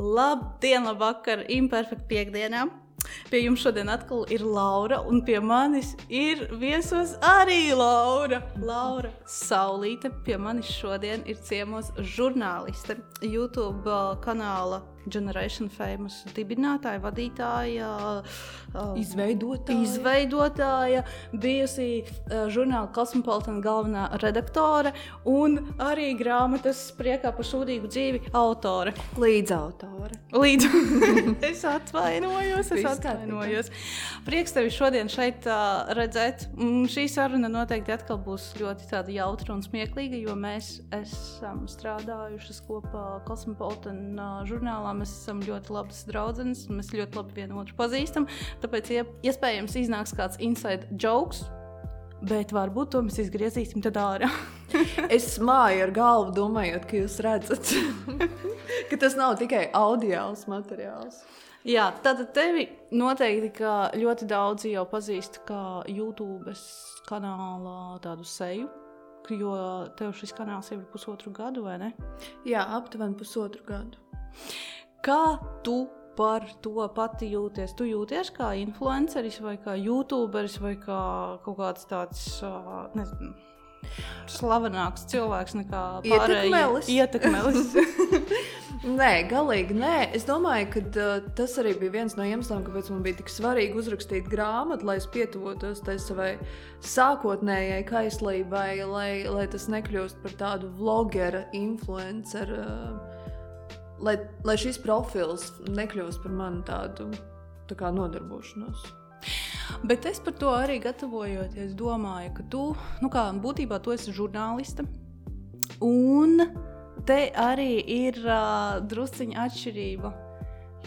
Labdien, labvakar, imperfekta piekdienā! Pie jums šodien atkal ir Laura, un pie manis ir viesos arī Laura. Laura Saulīte. Pie manis šodien ir ciemos žurnāliste, YouTube uh, kanāla Generation Famous dibinātāja, vadītāja, Izveidotāja. izveidotāja, bijusi žurnāla Cosmopolitan galvenā redaktore un arī grāmatas priekā par sūdīgu dzīvi autore. Līdzautore. Līdz es atvainojos, es atvainojos. Prieks tevi šodien šeit redzēt. Mm, šī saruna noteikti atkal būs ļoti jautra un smieklīga, jo mēs esam strādājušas kopā Cosmopolitan uh, žurnālā. Mēs esam ļoti labas draudzenes, mēs ļoti labi vienu otru pazīstam. Tāpēc ie- iespējams iznāks kāds inside jokes. Bet varbūt to mēs izgriezīsim tad ārā. Es māju ar galvu, domājot, ka jūs redzat, ka tas nav tikai audiāls materiāls. Jā, tad tevi noteikti ļoti daudzi jau pazīst kā YouTube kanāla tādu seju. Jo tev šis kanāls jau ir pusotru gadu, vai ne? Jā, aptuveni pusotru gadu. Kā tu par to pati jūties? Tu jūties kā influenceris, vai kā youtuberis, vai kā kaut kāds tāds nezinu, slavenāks cilvēks nekā Ietekmelis. Ietekmelis. Nē, galīgi nē. Es domāju, ka uh, tas arī bija viens no iemesliem, kāpēc man bija tik svarīgi uzrakstīt grāmatu, lai es pietuvotos tai savai sākotnējai kaislībai, lai, lai tas nekļūst par tādu vlogera, influenceru. Uh, lai, lai šis profils nekļūst par manu tādu tā kā nodarbošanos. Bet es par to arī gatavojoties, domāju, ka tu, nu kā būtībā, tu esi žurnāliste. Un te arī ir uh, drusciņa atšķirība.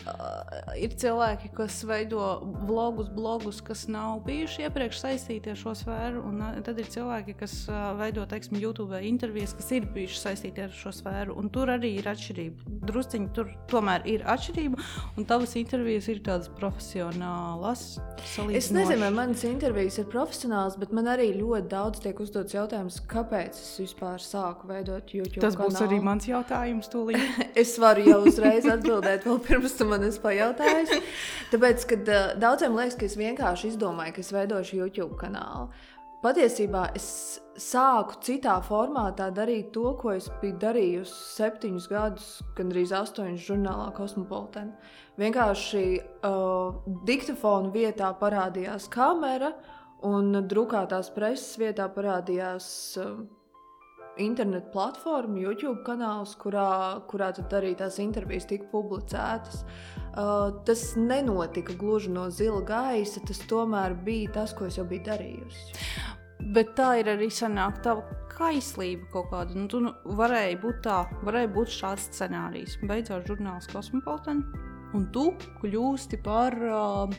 Uh, ir cilvēki, kas veido vlogus, blogus, kas nav bijuši iepriekš saistīti ar šo sfēru, un uh, tad ir cilvēki, kas uh, veido, teiksim, YouTube intervijas, kas ir bijuši saistīti ar šo sfēru. Un tur arī ir atšķirība. Drusciņi tur tomēr ir atšķirība, un tavas intervijas ir tādas profesionālas. Es nezinu, vai manas intervijas ir profesionāls, bet man arī ļoti daudz tiek uzdots jautājums, kāpēc es vispār sāku veidot YouTube Tas būs kanālu. arī mans jautājums. Es varu jau uzreiz atbildēt, vēl pirms tu man esi pajautājis. Tāpēc, kad uh, daudziem liekas, ka es vienkārši izdomāju, ka es veidošu YouTube kanālu. Patiesībā es sāku citā formātā darīt to, ko es biju darījusi septiņus gadus, gandrīz astoņus žurnālā Cosmopolitan. Vienkārši uh, diktafona vietā parādījās kamera, un drukātās preses vietā parādījās. Uh, internetu platforma, YouTube kanāls, kurā, kurā arī tās intervijas tika publicētas. Uh, tas nenotika gluži no zila gaisa, tas tomēr bija tas, ko es jau biju darījusi. Bet tā ir arī sanāk tava kaislība kaut kāda. Nu, tu nu, varēji būt tā, varēja būt šāds scenārijs. Beidzot, žurnāls Cosmopolitan, un tu kļūsti par uh,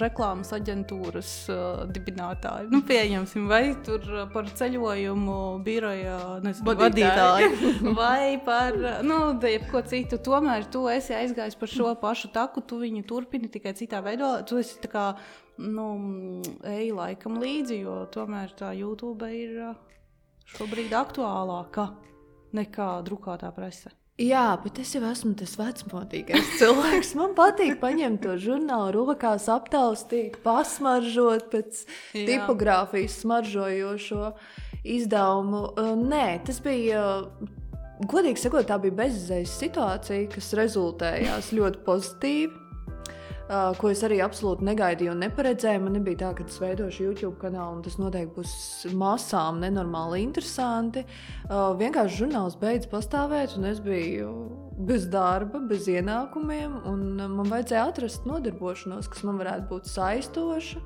reklāmas aģentūras uh, dibinātāju. Nu, pieņemsim, vai tur par ceļojumu biroja nezinu, Vadītāju. vai par nu, jebko citu. Tomēr tu esi aizgājis par šo pašu taku, tu viņu turpini tikai citā veidā. Tu esi tā kā, nu, ej laikam līdzi, jo tomēr tā YouTube ir šobrīd aktuālāka nekā drukātā presa. Jā, bet es jau esmu tas vecmodīgais cilvēks. Man patīk paņemt to žurnālu rokās, aptaustīt, pasmaržot pēc Jā. tipogrāfijas smaržojošo izdevumu. Uh, Nē, tas bija. uh, Godīgi sakot, tā bija bezizējas situācija, kas rezultējās ļoti pozitīvi. Uh, ko es arī absolūti negaidīju un neparedzēju. Man nebija tā, ka es veidošu YouTube kanālu, un tas noteikti būs masām nenormāli interesanti. Uh, vienkārši žurnāls beidz pastāvēt, un es biju bez darba, bez ienākumiem, un uh, man vajadzēja atrast nodarbošanos, kas man varētu būt saistoša.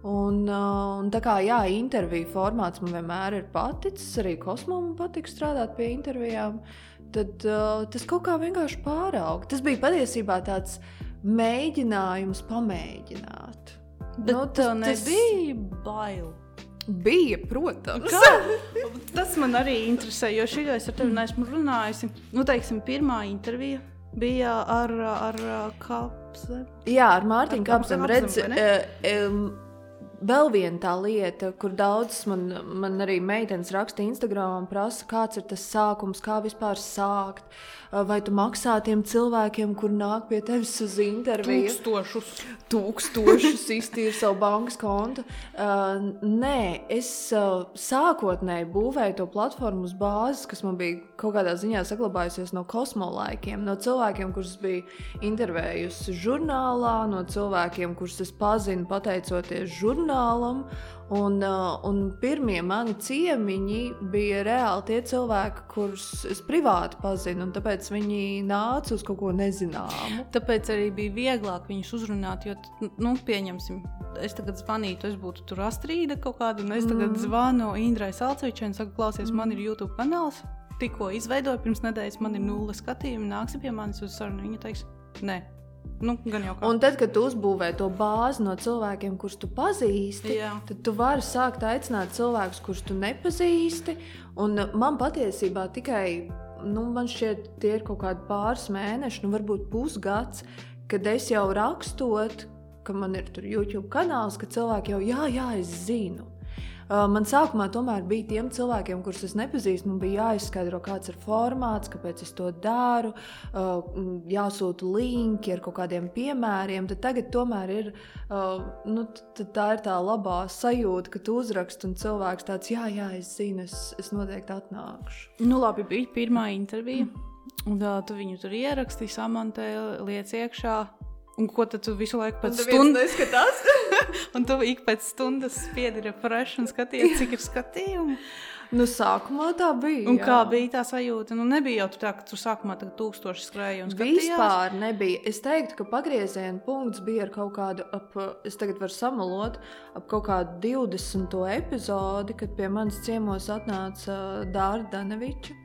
Un, uh, un tā kā jā, interviju formāts man vienmēr ir paticis, arī kosmā man patīk strādāt pie intervijām, tad uh, tas kaut kā vienkārši pārauga. Tas bija patiesībā tāds mēģinājums pamēģināt. Bet Nu, tas- tas- nebija bail. Bija, protams. Kā? Tas man arī interesē, jo šī es ar tevi neesmu runājusi. Nu, teiksim, pirmā intervija bija ar, ar kapseli. Jā, ar Mārtiņu Ar Kapsam, redz, em, vēl viena tā lieta, kur daudzas man, man arī meitenes raksta Instagram un prasa, kāds ir tas sākums, kā vispār sākt. Vai tu maksā tiem cilvēkiem, kur nāk pie tevis uz interviju? Tūkstošus. Tūkstošus iztīri savu bankas kontu. Uh, nē, es uh, sākotnēji būvēju to platformu uz bāzes, kas man bija kaut kādā ziņā saglabājusies no kosmolaikiem, no cilvēkiem, kurus bija intervējusi žurnālā, no cilvēkiem, kurus es pazinu pateicoties žurnālam. Un, uh, un pirmie mani ciemiņi bija reāli tie cilvēki, kurus es privāti pazinu, un tāpēc viņi nāca uz kaut ko nezināmu. Tāpēc arī bija vieglāk viņus uzrunāt, jo, nu, pieņemsim, es tagad zvanītu, es būtu tur astrīda kaut kāda, un es tagad mm. zvanu Indrai Salcevičai un saku, klausies, mm. man ir YouTube kanāls, tikko izveidoju pirms nedēļas, man ir nulle skatījumi, nāksi pie manis uz sarunu, viņa teiks, nē, Nu, un tad, kad tu uzbūvē to bāzi no cilvēkiem, kurus tu pazīsti, Jā. tad tu vari sākt aicināt cilvēkus, kurus tu nepazīsti. Un man patiesībā tikai, nu, man šķiet, tie ir kaut kādi pāris mēneši, nu, varbūt pusgads, kad es jau rakstot, ka man ir YouTube kanāls, ka cilvēki jau, jā, jā, es zinu. Man sākumā tomēr bija tiem cilvēkiem, kurus es nepazīstu, man bija jāizskaidro, kāds ir formāts, kāpēc es to daru, jāsūta linki ar kaut kādiem piemēriem. Tad tagad tomēr ir, nu, tā ir tā labā sajūta, ka tu uzraksti un cilvēks tāds, jā, jā, es zinu, es, es noteikti atnākšu. Nu, labi, bija pirmā intervija. Un tā, tu viņu tur ierakstīji, samantēji, liec iekšā. Un ko tad tu visu laiku pēc stundas neskatās? un tu ik pēc stundas spiedi refresh un skaties, cik ir skatījumu. Nu, sākumā tā bija. Un jā. kā bija tā sajūta? Nu, nebija jau tā, ka tu sākumā tam tūkstoši skrēji un skatījās. Vispār nebija. Es teiktu, ka pagrieziena punkts bija ar kaut kādu, ap, es tagad varu samalot, ap kaut kādu 20. epizodi, kad pie manis ciemos atnāca Dārta Daneviča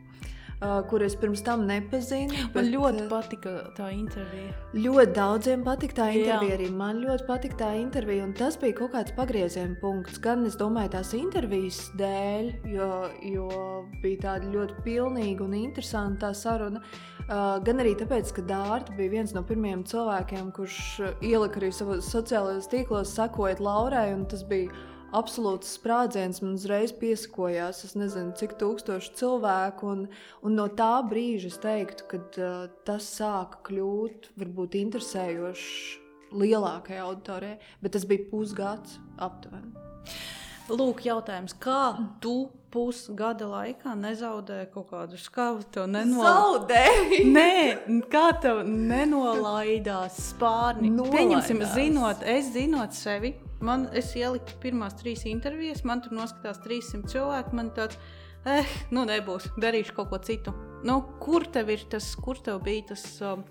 kur es pirms tam nepazinu. Man ļoti patika tā intervija. Ļoti daudziem patika tā intervija, Jā. arī man ļoti patika tā intervija. Tas bija kaut kāds pagrieziena punkts. Gan es domāju, tās intervijas dēļ, jo, jo bija tāda ļoti pilnīga un interesanta saruna. Gan arī tāpēc, ka Dārta bija viens no pirmajiem cilvēkiem, kurš ielika arī savos sociālajos tīklos, sakojot Laurai. Tas bija absolūts sprādziens man uzreiz piesakojās. Es nezinu, cik tūkstoši cilvēku. Un, un no tā brīža es teiktu, ka uh, tas sāka kļūt varbūt interesējošs lielākajai auditorijai, bet tas bija pusgads aptuveni. Lūk, jautājums, kā tu pusgada laikā nezaudēji kaut kādu skavu? Tev nenolaidās. Nē, kā tev nenolaidās spārni? Nolaidās. Pieņemsim, zinot, es zinot sevi, Man, es ieliku pirmās trīs intervijas, man tur noskatās 300 cilvēku. Man tāds, eh, nu nebūs, darīšu kaut ko citu. Nu, kur tev ir tas, kur tev bija tas um,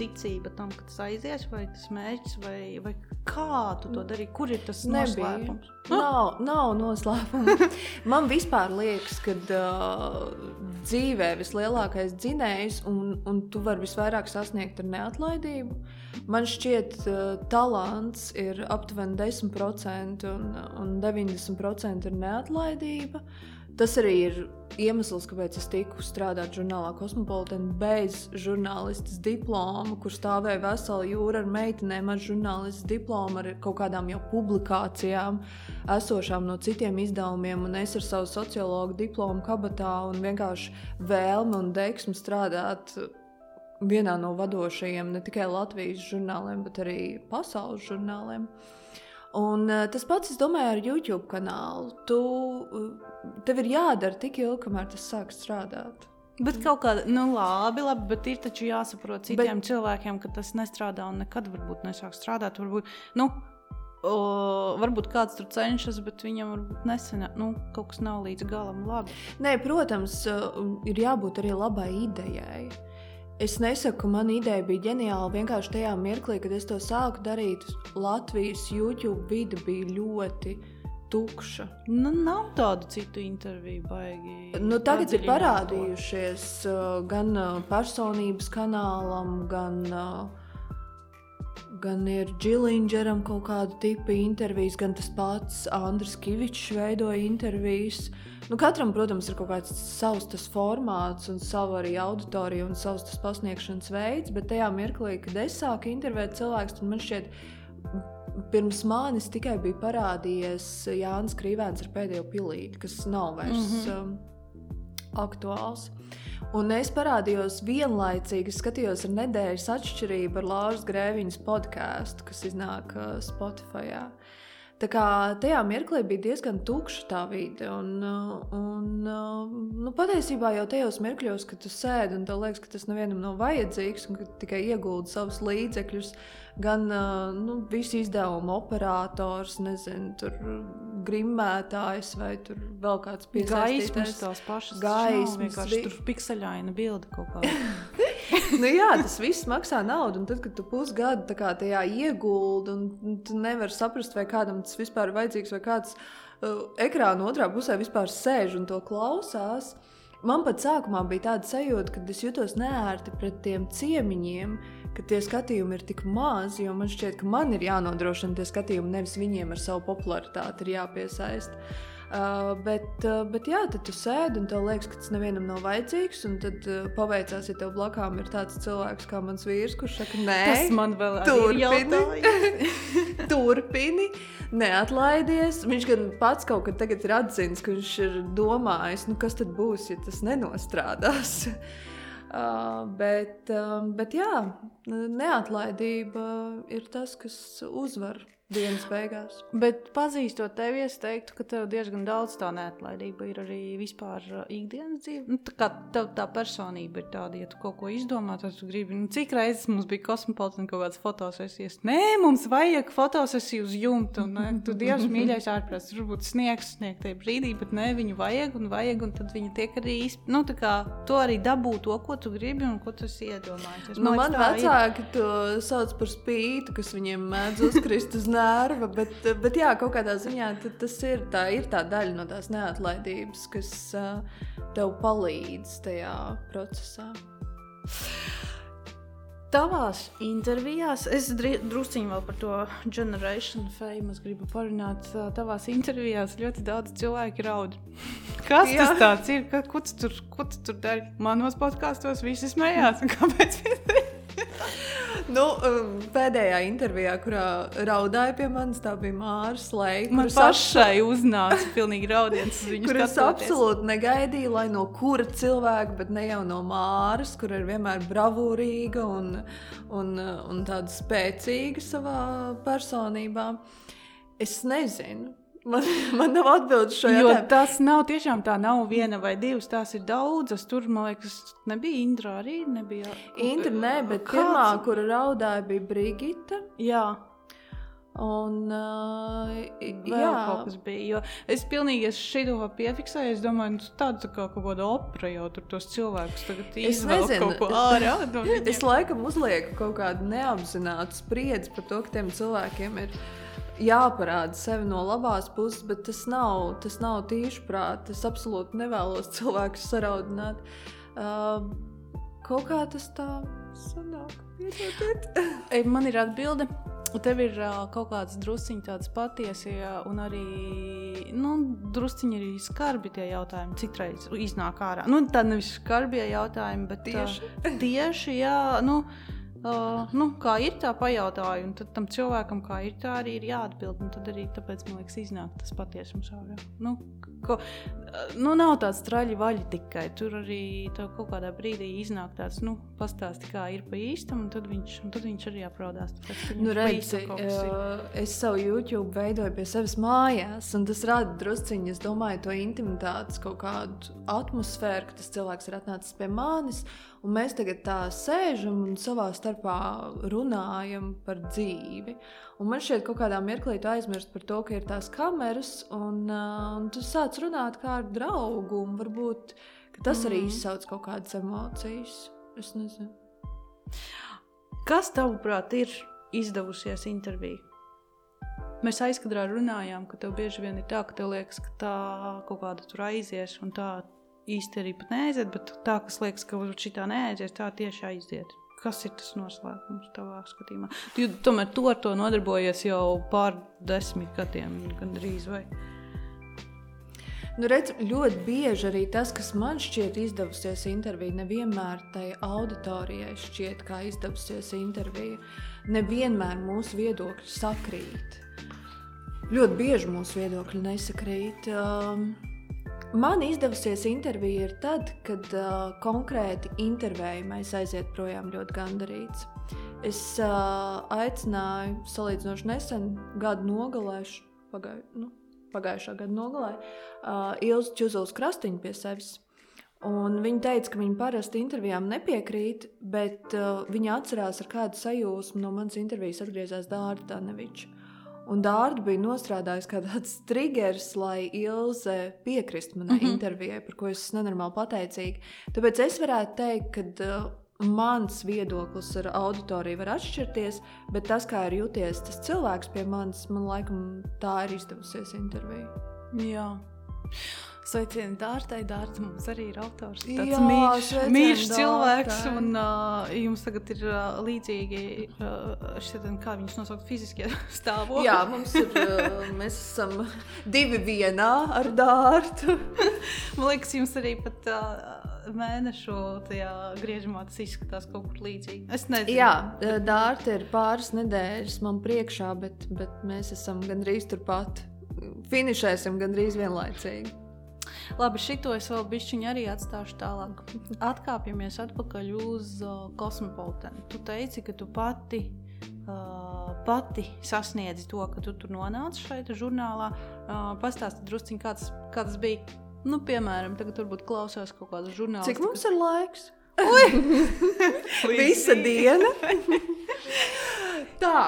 ticība tam, ka tas aizies, vai tas mērķis, vai, vai kā tu to darīji? Kur ir tas Nebija. noslēpums? Nav, nav noslēpums. Man vispār liekas, ka uh, dzīvē vislielākais dzinējs, un, un tu vari visvairāk sasniegt ar neatlaidību. Man šķiet, uh, talants ir aptuveni 10% un, un 90% ir neatlaidība. Tas arī ir iemesls, kāpēc es tiku strādāt žurnālā Cosmopolitan bez žurnālistas diploma, kur stāvēja vesela jūra ar meitenēm ar žurnālistas diplomu, ar kaut kādām jau publikācijām, esošām no citiem izdevumiem, un es ar savu sociologu diplomu kabatā un vienkārši vēlmi un deksmu strādāt vienā no vadošajiem ne tikai Latvijas žurnāliem, bet arī pasaules žurnāliem. Un, uh, tas pats, es domāju, ar YouTube kanālu. Tu, uh, tev ir jādara tik ilgi, kamēr tas sāk strādāt. Bet kaut kāda, nu, labi, labi, bet ir taču jāsaprot citiem bet... cilvēkiem, ka tas nestrādā un nekad varbūt nesāk strādāt. Varbūt, nu, o, varbūt kāds tur cenšas, bet viņam varbūt nesenā, nu, kaut kas nav līdz galam labi. Nē, protams, ir jābūt arī labai idejai. Es nesaku, ka mana ideja bija ģeniāla. Vienkārši tajā mirklī, kad es to sāku darīt, Latvijas YouTube vide bija ļoti tukša. Nu, nav tādu citu interviju, baigi. Nu, tagad ir parādījušies uh, gan uh, personības kanālam, gan, uh, gan ir Džilindžeram kaut kāda tipa intervijas, gan tas pats Andris Kavičs veidoja intervijas. Nu, katram, protams, ir kaut kāds savs tas formāts, un sava arī auditorija un savs tas pasniegšanas veids, bet tajā mirklī, kad es sāku intervēt cilvēkus, tad man šķiet, pirms manis tikai bija parādījies Jānis Krīvēns ar pēdējo pilīti, kas nav vairs mm -hmm. Aktuāls. Un es parādījos vienlaicīgi, skatījos ar nedēļas atšķirību ar Lāras Grēviņas podkāstu, kas iznāk uh, Spotify. Jā. Tā kā tajā mirklī bija diezgan tukša tā vide. Un, un, nu, patiesībā jau tajos mirkļos, kad tu sēdi un tev liekas, ka tas nevienam nav vajadzīgs un ka tikai iegūti savus līdzekļus, gan nu, visu izdevumu operators, nezinu, tur grimmētājs vai tur vēl kāds piesaistītājs. Tās pašas gaismas, vienkārši vi... tur pikseļaina bilde kaut kāda. nu, jā, tas viss maksā naudu, un tad, kad tu pusgadu kā, tajā ieguldi, un tu nevari saprast, vai kādam tas vispār ir vajadzīgs, vai kāds uh, ekrāna otrā pusē vispār sēž un to klausās. Man pat sākumā bija tāda sajūta, ka es jutos neērti pret tiem ciemiņiem, ka tie skatījumi ir tik mazi, jo man šķiet, ka man ir jānodrošina tie skatījumi, nevis viņiem ar savu popularitāti ir jāpiesaist. Uh, bet, uh, bet jā, tad tu sēdi un tev liekas, ka tas nevienam nav vajadzīgs. Un tad uh, paveicās, ja tev blakām ir tāds cilvēks kā mans vīrs, kurš saka, nē, tas man vēl turpini. turpini, neatlaidies. Viņš gan pats kaut kad ir atzīmis, ka viņš ir domājis, nu, kas tad būs, ja tas nenostrādās. Uh, bet, uh, bet jā, neatlaidība ir tas, kas uzvar dienas beigās. Bet pazīstot tevi, es teiktu, ka tev diezgan daudz tā neatlaidība ir arī vispār uh, ikdienas dzīve. Nu, tā kā tev tā personība ir tāda, ja tu kaut ko izdomā, tad tu gribi. Nu, cik reizes mums bija kosmopolitāna kaut kādas fotosesijas? Nē, mums vajag fotosesiju uz jumta. Un, ne, tu dievs mīļais ārprāts, tur būtu sniegs sniegt tajā brīdī, bet nē, viņu vajag un vajag, un tad viņi tiek arī, nu, tā kā to arī dabū to, ko tu gribi un ko tu iedomājies. Nu, man vecāki ir. to sauc par spītu, kas viņiem mēdz uzkrist uz nāvi nerva, bet, bet jā, kaut kādā ziņā tas ir tā, ir tā daļa no tās neatlaidības, kas tev palīdz tajā procesā. Tavās intervijās, es druskuļi vēl par to generation fame gribu parunāt. Tavās intervijās ļoti daudz cilvēku raud. Kas Jā. tas ir? Ko tu tur, tu tur dari? Manos podkāstos visi smējās. Kāpēc? nu, um, pēdējā intervijā, kurā raudāja pie manis, tā bija Mārcis Kalniņš. Man pašai uznāca pilnīgi raudiens. Kuras absolūti negaidīju, lai no kura cilvēka, bet ne jau no Māras, kur ir vienmēr bravūrīga un, un, un tāda spēcīga savā personībā. Es nezinu. Man, man nav atbildes šo jautājumu. Tas nav tiešām tā, nav viena vai divas. Tās ir daudzas. Tur, man liekas, nebija Indra arī. Nebija. Indra, nē, bet Kāds? pirmā, kura raudāja, bija Brigita. Jā. Un, uh, jā, kaut kas bija. Es pilnīgi esmu šo piefiksēju. Es domāju, nu, tāda tā kā kaut kāda opera jau tur tos cilvēkus tagad izvēlēt kaut ko ārā. No es laikam uzlieku kaut kādu neapzinātu spriedzi par to, ka tiem cilvēkiem ir jāparāda sevi no labās puses, bet tas nav, tas nav tīši prātā. Es absolūti nevēlos cilvēkus saraudināt. Uh, kaut kā tas tā sanāk. Man ir atbilde. Tev ir uh, kaut kāds drusciņš, tāds patiesi, un arī nu, drusciņi arī skarbi tie jautājumi. Citreiz iznāk ārā. Nu, tā nevis skarbie jautājumi, bet tieši, uh, tieši jā. Nu, Uh, nu, kā ir tā pajautāja, un tam cilvēkam, kā ir tā, arī ir jāatbild. Tad arī tāpēc man liekas, iznāk tas patiesums ārā. Nu, ko, nu, nav tāds traļi vaļi tikai. Tur arī kaut kādā brīdī iznāk tāds, nu, pastāsti, kā ir pa īstam, un tad viņš, un tad viņš arī. Tāpēc, nu, redzi, uh, es savu YouTube veidoju pie sevis mājās, un tas rada drusciņi, es domāju, to intimitātes kaut kādu atmosfēru, ka tas cilvēks ir atnācis pie manis. Un mēs tagad tā sēžam un savā starpā runājam par dzīvi. Un man šķiet, ka kādā mirklī tu aizmirsti par to, ka ir tās kameras, un, un tu sāc runāt kā ar draugu. Varbūt tas arī mm. izsauc kaut kādas emocijas. Es nezinu. Kas tavuprāt ir izdevusies intervijā? Mēs aizkadrā runājām, ka tev bieži vien ir tā, ka tev liekas, ka tā kaut kāda tur aizies un tā īsti arī neaiziet, bet tā, kas liekas, ka šī tā neaizies, tā tieši aiziet. Kas ir tas noslēpums tavā skatījumā? Tu tomēr tu ar to nodarbojies jau pār desmit gadiem, gandrīz vai? Nu, redz, ļoti bieži arī tas, kas man šķiet izdevusies intervijā, nevienmēr tai auditorijai šķiet kā izdevusies intervija. Nevienmēr mūsu viedokļi sakrīt. Ļoti bieži mūsu viedokļi nesakrīt. Um, Man izdevusies intervija ir tad, kad uh, konkrēti intervējumais aiziet projām ļoti gandarīts. Es uh, aicināju salīdzinoši nesen, gada nogalē, pagāju, nu, pagājušā gada nogalē, uh, Ilzu Čuzuls krastiņu pie sevis. Un viņa teica, ka viņa parasti intervijām nepiekrīt, bet uh, viņa atcerās ar kādu sajūsmu no manas intervijas atgriezās Dārta Daneviča. Un Dārta bija nostrādājis kā tāds triggers, lai Ilze piekristu manai mm -hmm. intervijai, par ko es esmu nenormāli pateicīga. Tāpēc es varētu teikt, ka uh, mans viedoklis ar auditoriju var atšķirties, bet tas, kā ir jūties tas cilvēks pie manis, man laikam tā ir izdevusies intervija. Jā. Sveicieni Dārtai. Dārta mums arī ir autors. Tāds mīļš, mīļš cilvēks. Un uh, jums tagad ir uh, līdzīgi, uh, šitien, kā viņus nosaukt, fiziskie stāvokļi. Jā, mums ir, uh, mēs esam divi vienā ar Dārtu. Man liekas, jums arī pat. Uh, mēnešu griežamā tas izskatās kaut kur līdzīgi. Es nezinu. Jā, Dārta ir pāris nedēļas man priekšā, bet, bet mēs esam gandrīz turpat. Finišēsim gandrīz vienlaicīgi. Labi, šito es vēl bišķiņu arī atstāšu tālāk. Atkāpjamies atpakaļ uz uh, kosmopolitānu. Tu teici, ka tu pati, uh, pati sasniedzi to, ka tu tur nonāci šeit žurnālā. Uh, Pastāsti drusciņ, kā tas, kā tas bija. Nu, piemēram, tagad varbūt klausās kaut kāda žurnāla. Cik mums ir laiks? Visa diena. Tā,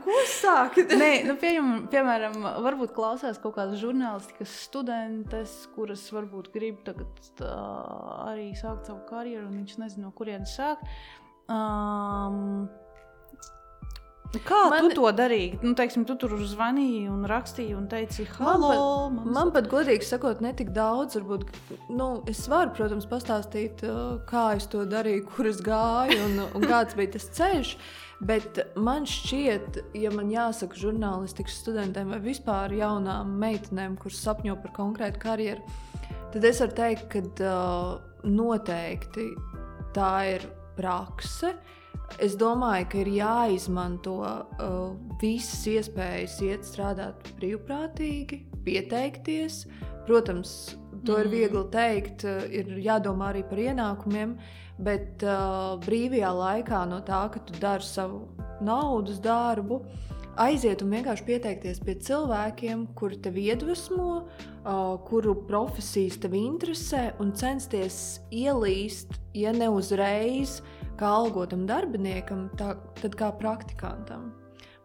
ko sākt? Nē, nu, pieņem, piemēram, varbūt klausās kaut kādas žurnālistikas studentes, kuras varbūt grib tagad tā, arī sākt savu karjeru, un viņš nezina, no kurienes sākt. Um, Kā man, tu to darīji? Nu, teiksim, tu tur zvanīji un rakstīji un teici, man pat, man pat godīgi sakot, ne tik daudz. Varbūt, nu, es varu, protams, pastāstīt, kā es to darīju, kur es gāju un, un kāds bija tas ceļš. Bet man šķiet, ja man jāsaka žurnālistikas studentiem vai vispār jaunām meitenēm, kuras sapņo par konkrētu karjeru, tad es varu teikt, ka uh, noteikti tā ir praksa. Uh, Es domāju, ka ir jāizmanto uh, visas iespējas, iet strādāt brīvprātīgi, pieteikties. Protams, to mm. ir viegli teikt, uh, ir jādomā arī par ienākumiem, bet uh, brīvajā laikā no tā, ka tu dari savu naudas darbu, aiziet un vienkārši pieteikties pie cilvēkiem, kuri tevi iedvesmo, uh, kuru profesijas tevi interesē, un censties ielīst, ja ne uzreiz, uh, kā algotam darbiniekam, tā, tad kā praktikantam.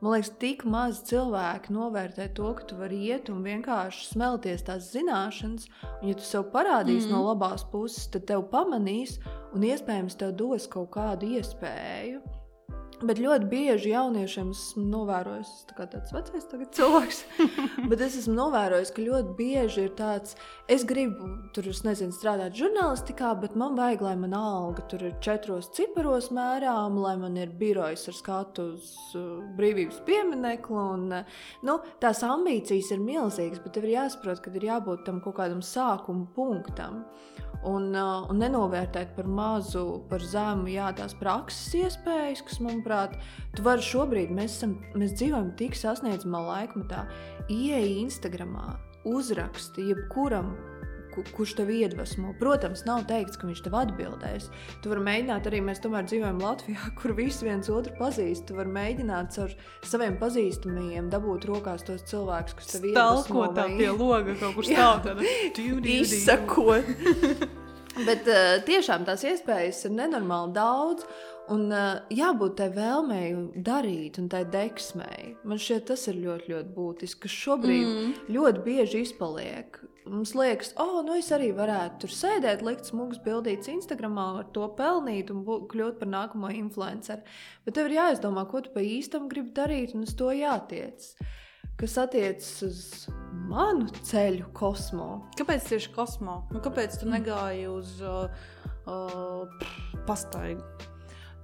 Man liekas, tik maz cilvēki novērtē to, ka tu vari iet un vienkārši smelties tās zināšanas, un, ja tu sev parādīsi mm no labās puses, tad tev pamanīs un iespējams tev dos kaut kādu iespēju. Bet ļoti bieži jauniešiem esmu novērojis, kā tāds vecais cilvēks, bet es esmu novērojis, ka ļoti bieži ir tāds, es gribu tur, es nezinu, strādāt žurnālistikā, bet man vajag, lai mana alga tur ir četros ciparos mērām, lai man ir birojs ar skatu uz uh, brīvības pieminekli. Un, uh, nu, tās ambīcijas ir milzīgas, bet tev ir jāsaprot, ka ir jābūt tam kaut kādam sākuma punktam un, uh, un nenovērtēt par mazu, par zemu jā, tās prakses iespējas, kas, manuprāt, tu vari šobrīd, mēs, esam, mēs dzīvojam tik sasniedzamā laikmetā, ieeja Instagramā, uzraksti jebkuram kurš tev iedvesmo. Protams, nav teikts, ka viņš tev atbildēs. Tu vari mēģināt, arī mēs tomēr dzīvojam Latvijā, kur visi viens otru pazīst. Tu vari mēģināt ar saviem pazīstamajiem dabūt rokās tos cilvēkus, kas tev iedvesmo. Stalkot tā pie loga kaut kur stāv tāda izsakot. Bet uh, tiešām tās iespējas ir nenormāli daudz. Un uh, jābūt tai vēlmei darīt, un tai deksmei. Man šķiet, tas ir ļoti, ļoti būtiski. Kas šobrīd mm. ļoti bieži izpaliek. Mums liekas, oh, nu es arī varētu tur sēdēt, likt smugas bildītas Instagram, ar to pelnīt un būt, kļūt par nākamo influenceru. Bet tev ir jāizdomā, ko tu pa īstam gribi darīt, un uz to jātiec. Kas attiecas uz manu ceļu kosmā. Kāpēc tieši kosmā? Nu, kāpēc tu negāji uz uh, uh, pastaigu?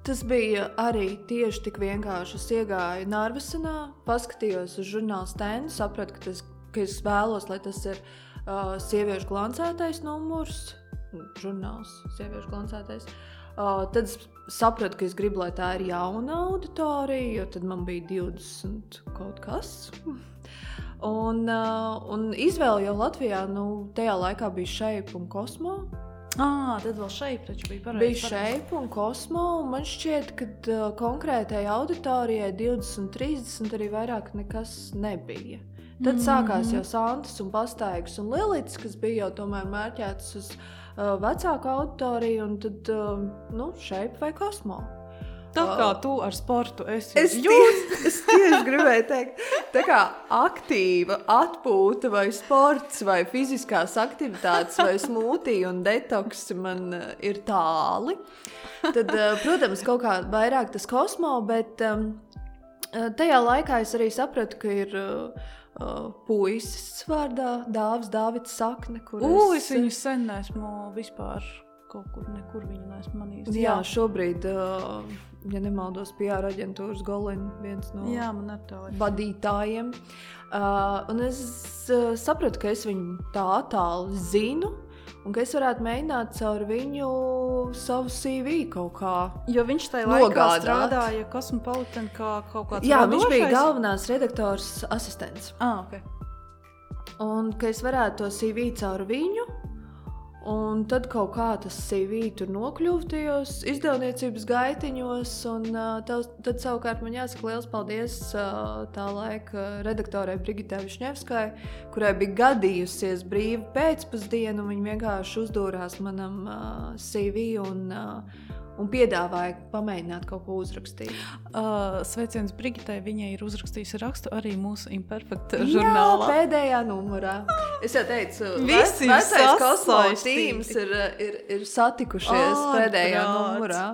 Tas bija arī tieši tik vienkārši. Es iegāju Nārvisenā, paskatījos uz žurnāla stēnu, sapratu, ka, tas, ka es vēlos, lai tas ir uh, sieviešu glancētais numurs, žurnāls, sieviešu glancētais. Uh, tad es sapratu, ka es gribu, lai tā ir jauna auditorija, jo tad man bija 20 kaut kas. Un, uh, un izvēle jau Latvijā, nu, tajā laikā bija šeit un kosmā. Ah, tad vēl šeit bija pareizi. Bija šeit un kosmā, un man šķiet, ka uh, konkrētai auditorijai 20, 30 arī vairāk nekas nebija. Tad mm -hmm. sākās jau Santas un Pastaigas un Lilits, kas bija jau tomēr mērķētas uz uh, vecāku auditoriju, un tad, uh, nu, šeit vai kosmā. Tā kā tu ar sportu esi es tieši, es tieši gribēju teikt, tā kā aktīva atpūta, vai sports, vai fiziskās aktivitātes, vai smūtija un detoks man uh, ir tāli. Tad, uh, protams, kaut kā vairāk tas kosmo, bet um, tajā laikā es arī sapratu, ka ir. Puisis vārdā Dāvis Dāvids Sakne. Ugh, es, es viņu sen esmu vispār kaut kur, nekur viņu neesmu manījis. Jā šobrīd, uh, ja nemaldos, PR aģentūras Golina viens no jā, vadītājiem. Uh, un es uh, sapratu, ka es viņu tā tālu zinu. Un ka es varētu mēģināt caur viņu savu CV kaut kā. Jo viņš tajā laikā strādāja Kosmopolitan kā kaut kāds. Jā, viņš bija galvenās redaktors asistents. Ah, okay. Un ka es varētu to CV caur viņu Un tad kaut kā tas CV tur nokļuva tajos izdevniecības gaitiņos, un tev, tad savukārt man jāsaka liels paldies tā laika redaktorai Brigitē Višņevskai, kurai bija gadījusies brīva pēcpusdiena, un viņa vienkārši uzdūrās manam CV un un piedāvāja pamēģināt kaut ko uzrakstīt. Uh, sveiciens Brigitai. Viņa ir uzrakstījusi rakstu arī mūsu imperfekta žurnālā. Jā, pēdējā numurā. Es jau teicu, visi vecais kosmosa tīms ir, ir, ir satikušies oh, pēdējā prāt. numurā.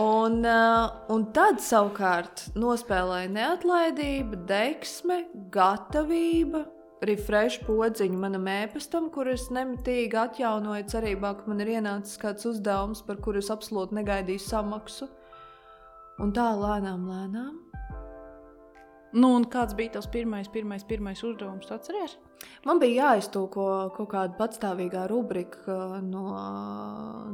Un, uh, un tad savukārt nospēlēja neatlaidība, deksme, gatavība, refresh podziņu manam ēpastam, kur es nemitīgi atjaunoju, cerībā, ka man ir ienācis kāds uzdevums, par kuru es absolūti negaidīju samaksu. Un tā lēnām, lēnām. Nu, un kāds bija tas pirmais, pirmais, pirmais uzdevums? Atceries? Man bija jāiztūko kaut kāda patstāvīgā rubrika no,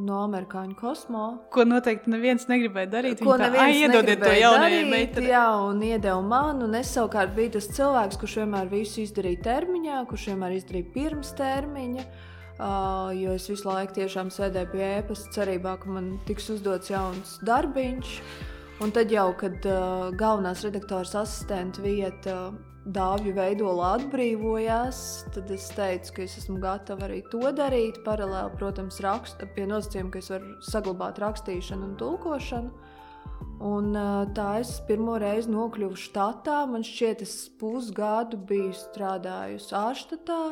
no amerikāņu kosmo. Ko noteikti neviens negribēja darīt. Ko neviens iedodiet to jaunajai meitenei. Jā, un iedeva man, un es savukārt biju tas cilvēks, kurš vienmēr visu izdarīja termiņā, kurš vienmēr izdarīja pirms termiņa. Uh, jo es visu laiku tiešām sēdēju pie ēpas, cerībā, ka man tiks uzdots jauns darbiņš. Un tad jau, kad uh, galvenās redaktoras asistenta vieta dāvju veidolā atbrīvojās, tad es teicu, ka es esmu gatava arī to darīt. Paralēli, protams, rakst, pie nosacījuma, ka es varu saglabāt rakstīšanu un tulkošanu. Un, tā es pirmo reizi nokļuvu štatā. Man šķiet, es pusgadu biju strādājusi ārštatā.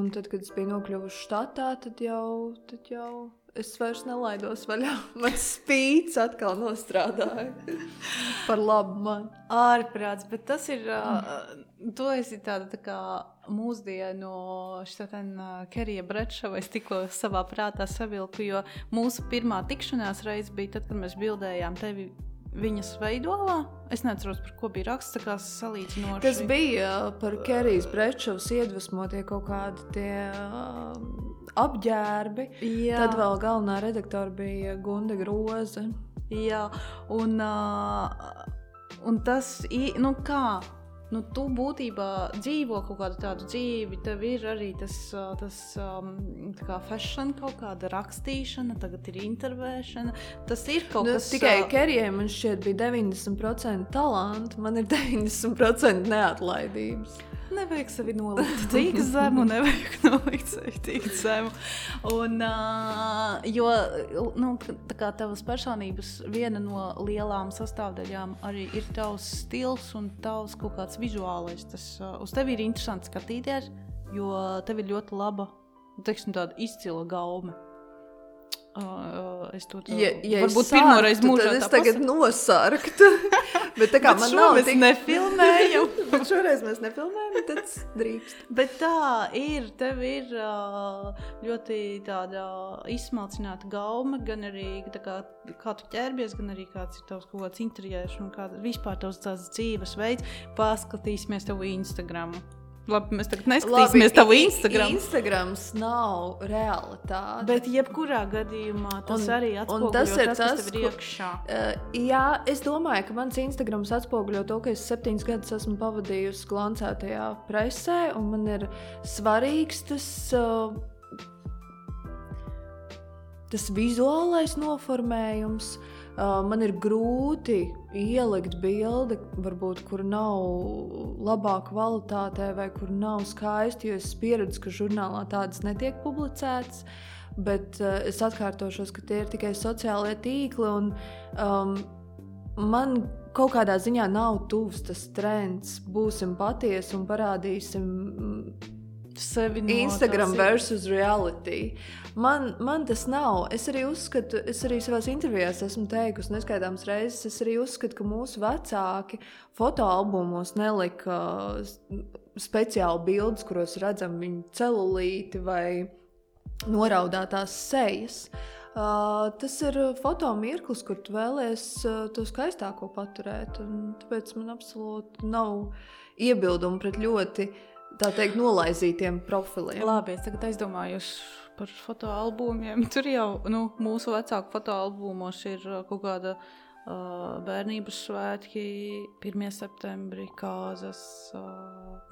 Un tad, kad es biju nokļuvusi štatā, tad jau, tad jau es vairs nelaidos vaļā. Man spīts atkal nostrādāja par labu man. Ārprāts, bet tas ir. Uh, Tu esi tāda tā kā mūsdienu uh, Kerija Bretšava. Es tikko savā prātā savilku, jo mūsu pirmā tikšanās reize bija tad, kad mēs bildējām tevi viņas veidolā. Es neatceros, par ko bija raksts, kā salīdzinoši. Tas bija par Kerijas Brečovas iedvesmotie kaut kādi tie uh, apģērbi. Jā. Tad vēl galvenā redaktora bija Gunda Groze. Jā, un, uh, un tas, nu kā, nu, tu būtībā dzīvo kaut kādu tādu dzīvi, tev ir arī tas, tas kā fashion, kaut kāda rakstīšana, tagad ir intervēšana. Tas ir kaut nu, kas tāds. Tikai Kerijai man šķiet bija 90% talantu, man ir 90% neatlaidības. Nevajag sevi nolikt tik zemu, nevajag nolikt sevi tik zemu. Un, uh, jo nu, tā tavas personības viena no lielām sastāvdaļām arī ir tavs stils un tavs kaut kāds vizuālais. Tas uh, uz tevi ir interesanti skatīties, jo tev ir ļoti laba, teiksim, tāda izcila gaume. Uh, es to tādu ja, ja varbūt pirmo reizi mūžā es tagad pasaka. nosarktu. bet tā kā bet man nav tik nefilmējam. bet šoreiz mēs nefilmējam, tad drīkst. Bet tā ir, tev ir ļoti tāda izsmalcināta gaume, gan arī kā, kā tu ķērbies, gan arī kāds ir tavs kaut kāds interjērs un kāda vispār tavs dzīves veids. Paskatīsimies tev Instagramu Labi, mēs tagad neskatīsimies tavu Instagram. Instagrams nav realitāte. Bet jebkurā gadījumā tas Un- arī atspoguļo tas ir tas, tas, kas tev ir iekšā. Uh, jā, es domāju, ka mans Instagrams atspoguļo to, ka es septiņus gadus esmu pavadījusi glancētajā presē, un man ir svarīgs tas, uh, tas vizuālais noformējums. Uh, man ir grūti ielikt bildi, varbūt, kur nav labā kvalitātē, vai kur nav skaisti. Jo es pieredzu, ka žurnālā tādas netiek publicētas. Bet uh, es atkārtošos, ka tie ir tikai sociālie tīkli. Un, um, man kaut kādā ziņā nav tuvs tas trends. Būsim patiesi un parādīsim Sevi no Instagram versus reality. Man, man tas nav. Es arī uzskatu, es arī savā intervijā esmu teikusi neskaidāmas reizes, es arī uzskatu, ka mūsu vecāki fotoalbumos nelika speciāli bildes, kuros redzam viņu celulīti vai noraudātās sejas. Uh, tas ir fotomirklis, kur tu vēlēsies uh, to skaistāko paturēt. Tāpēc man absolūti nav iebildumu pret ļoti tā teikt, nolaizītiem profiliem. Labi, es tagad aizdomājos par fotoalbumiem. Tur jau nu, mūsu vecāku fotoalbumos ir uh, kaut kāda bērnības svētki, 1. septembrī, kāzas.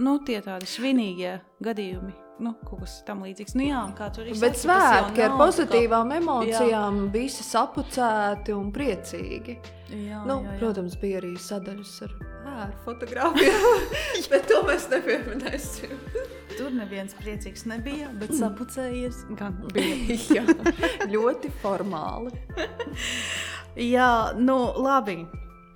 Nu, tie tādi svinīgie gadījumi. Nu, kaut kas tam līdzīgs. Nu, jā, kā tur ir. Bet svētki ar pozitīvām emocijām, visi sapucēti un priecīgi. Jā, Nu, jā, jā. protams, bija arī sadaļas ar ēru fotografiju, bet to mēs nepieminēsim. Tur neviens priecīgs nebija, bet sapucējies gan bija. Jā, ļoti formāli. Jā, nu labi.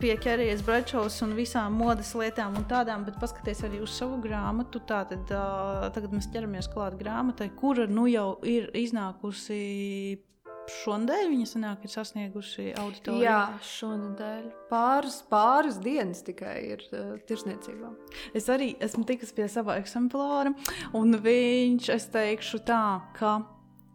Pieķeries Bračovs un visām modes lietām un tādām, bet paskaties arī uz savu grāmatu. Tātad, uh, tagad mēs ķeramies klāt grāmatai, kura nu jau ir iznākusi šonadēļ. Viņa sanāk, ir sasniegusi auditoriju. Jā, šonadēļ pāris, pāris dienas tikai ir uh, tirsniecībā. Es arī esmu tikusi pie sava eksemplāra, un viņš, es teikšu tā, ka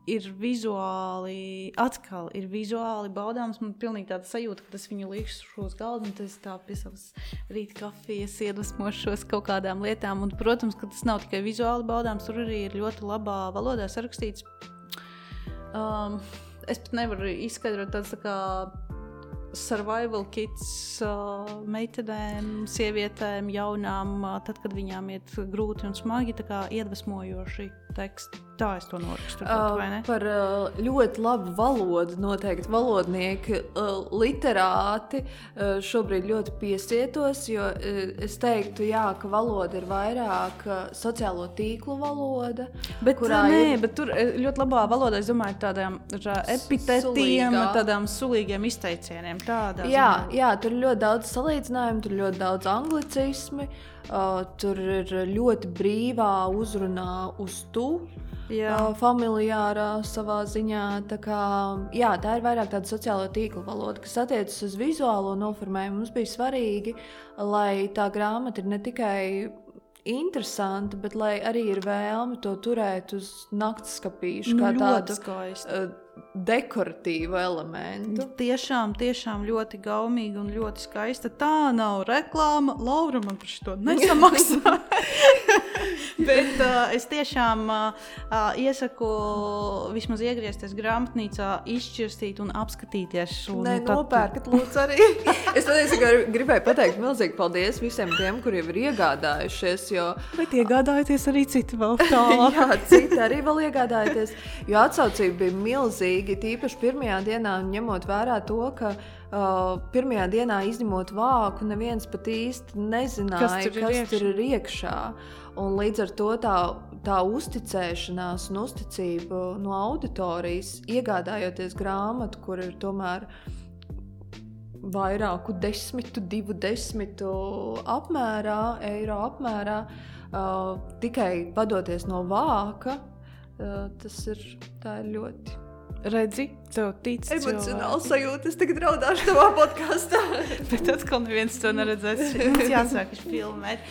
ir vizuāli, atkal ir vizuāli baudāms. Man ir pilnīgi tāda sajūta, ka tas viņu liekas uz galda, un tas tā pie savas rīta kafijas iedvesmošos kaut kādām lietām. Un, protams, ka tas nav tikai vizuāli baudāms, tur arī ir ļoti labā valodā sarakstīts. Um, es pat nevaru izskaidrot tādas tā kā survival kits uh, meitenēm, sievietēm, jaunām, uh, tad, kad viņām iet grūti un smagi, tā kā iedvesmojoši teksti. Tā es to norakstu. Uh, par uh, ļoti labu valodu. Noteikti valodnieki, uh, literāti uh, šobrīd ļoti piesietos, jo uh, es teiktu, jā, ka valoda ir vairāk uh, sociālo tīklu valoda. Bet, kurā nē, ir- bet tur ļoti labā valodā, es domāju, tādām epitetiem, tādām sulīgiem izteicieniem. Tādā Jā, jā, tur ir ļoti daudz salīdzinājumu, tur ir ļoti daudz anglicismu, uh, tur ir ļoti brīvā uzrunā uz tu. jā. uh, familiārā savā ziņā. Tā, kā, jā, tā ir vairāk tāda sociāla tīkla valoda, kas attiecas uz vizuālo noformējumu. Mums bija svarīgi, lai tā grāmata ir ne tikai interesanta, bet arī ir vēlme to turēt uz naktas skapīšu, Nu, kā ļoti tādu skaisti. Dekoratīvu elementu. Tiešām, tiešām ļoti gaumīga un ļoti skaista. Tā nav reklāma. Laura man par šo nesamaksā. Bet uh, es tiešām uh, iesaku vismaz iegriezties grāmatnīcā, izšķirstīt un apskatīties. Nē, tad- nopērkat, lūdzu, arī. es patiesībā gri- gribēju pateikt milzīgi paldies visiem tiem, kuriem ir iegādājušies. Jo Bet iegādājieties arī citu vēl tālāk. Jā, citi arī vēl iegādājieties. Jo atsaucība bija milzīga. Tīpaši pirmajā dienā, ņemot vērā to, ka uh, pirmajā dienā izņemot vāku, neviens pat īsti nezināja, Kas tur ir kas iekšā. tur ir iekšā. Un līdz ar to tā, tā uzticēšanās un uzticība no auditorijas, iegādājoties grāmatu, kur ir tomēr vairāku desmitu, divu desmitu apmērā, eiro apmērā, uh, tikai padoties no vāka, uh, tas ir, ir ļoti Redzi, tev tic. emocionāls sajūta. Es tagad raudāšu tavā podkāstā. Bet atkal neviens to neredzēs. Mums jāsāk filmēt.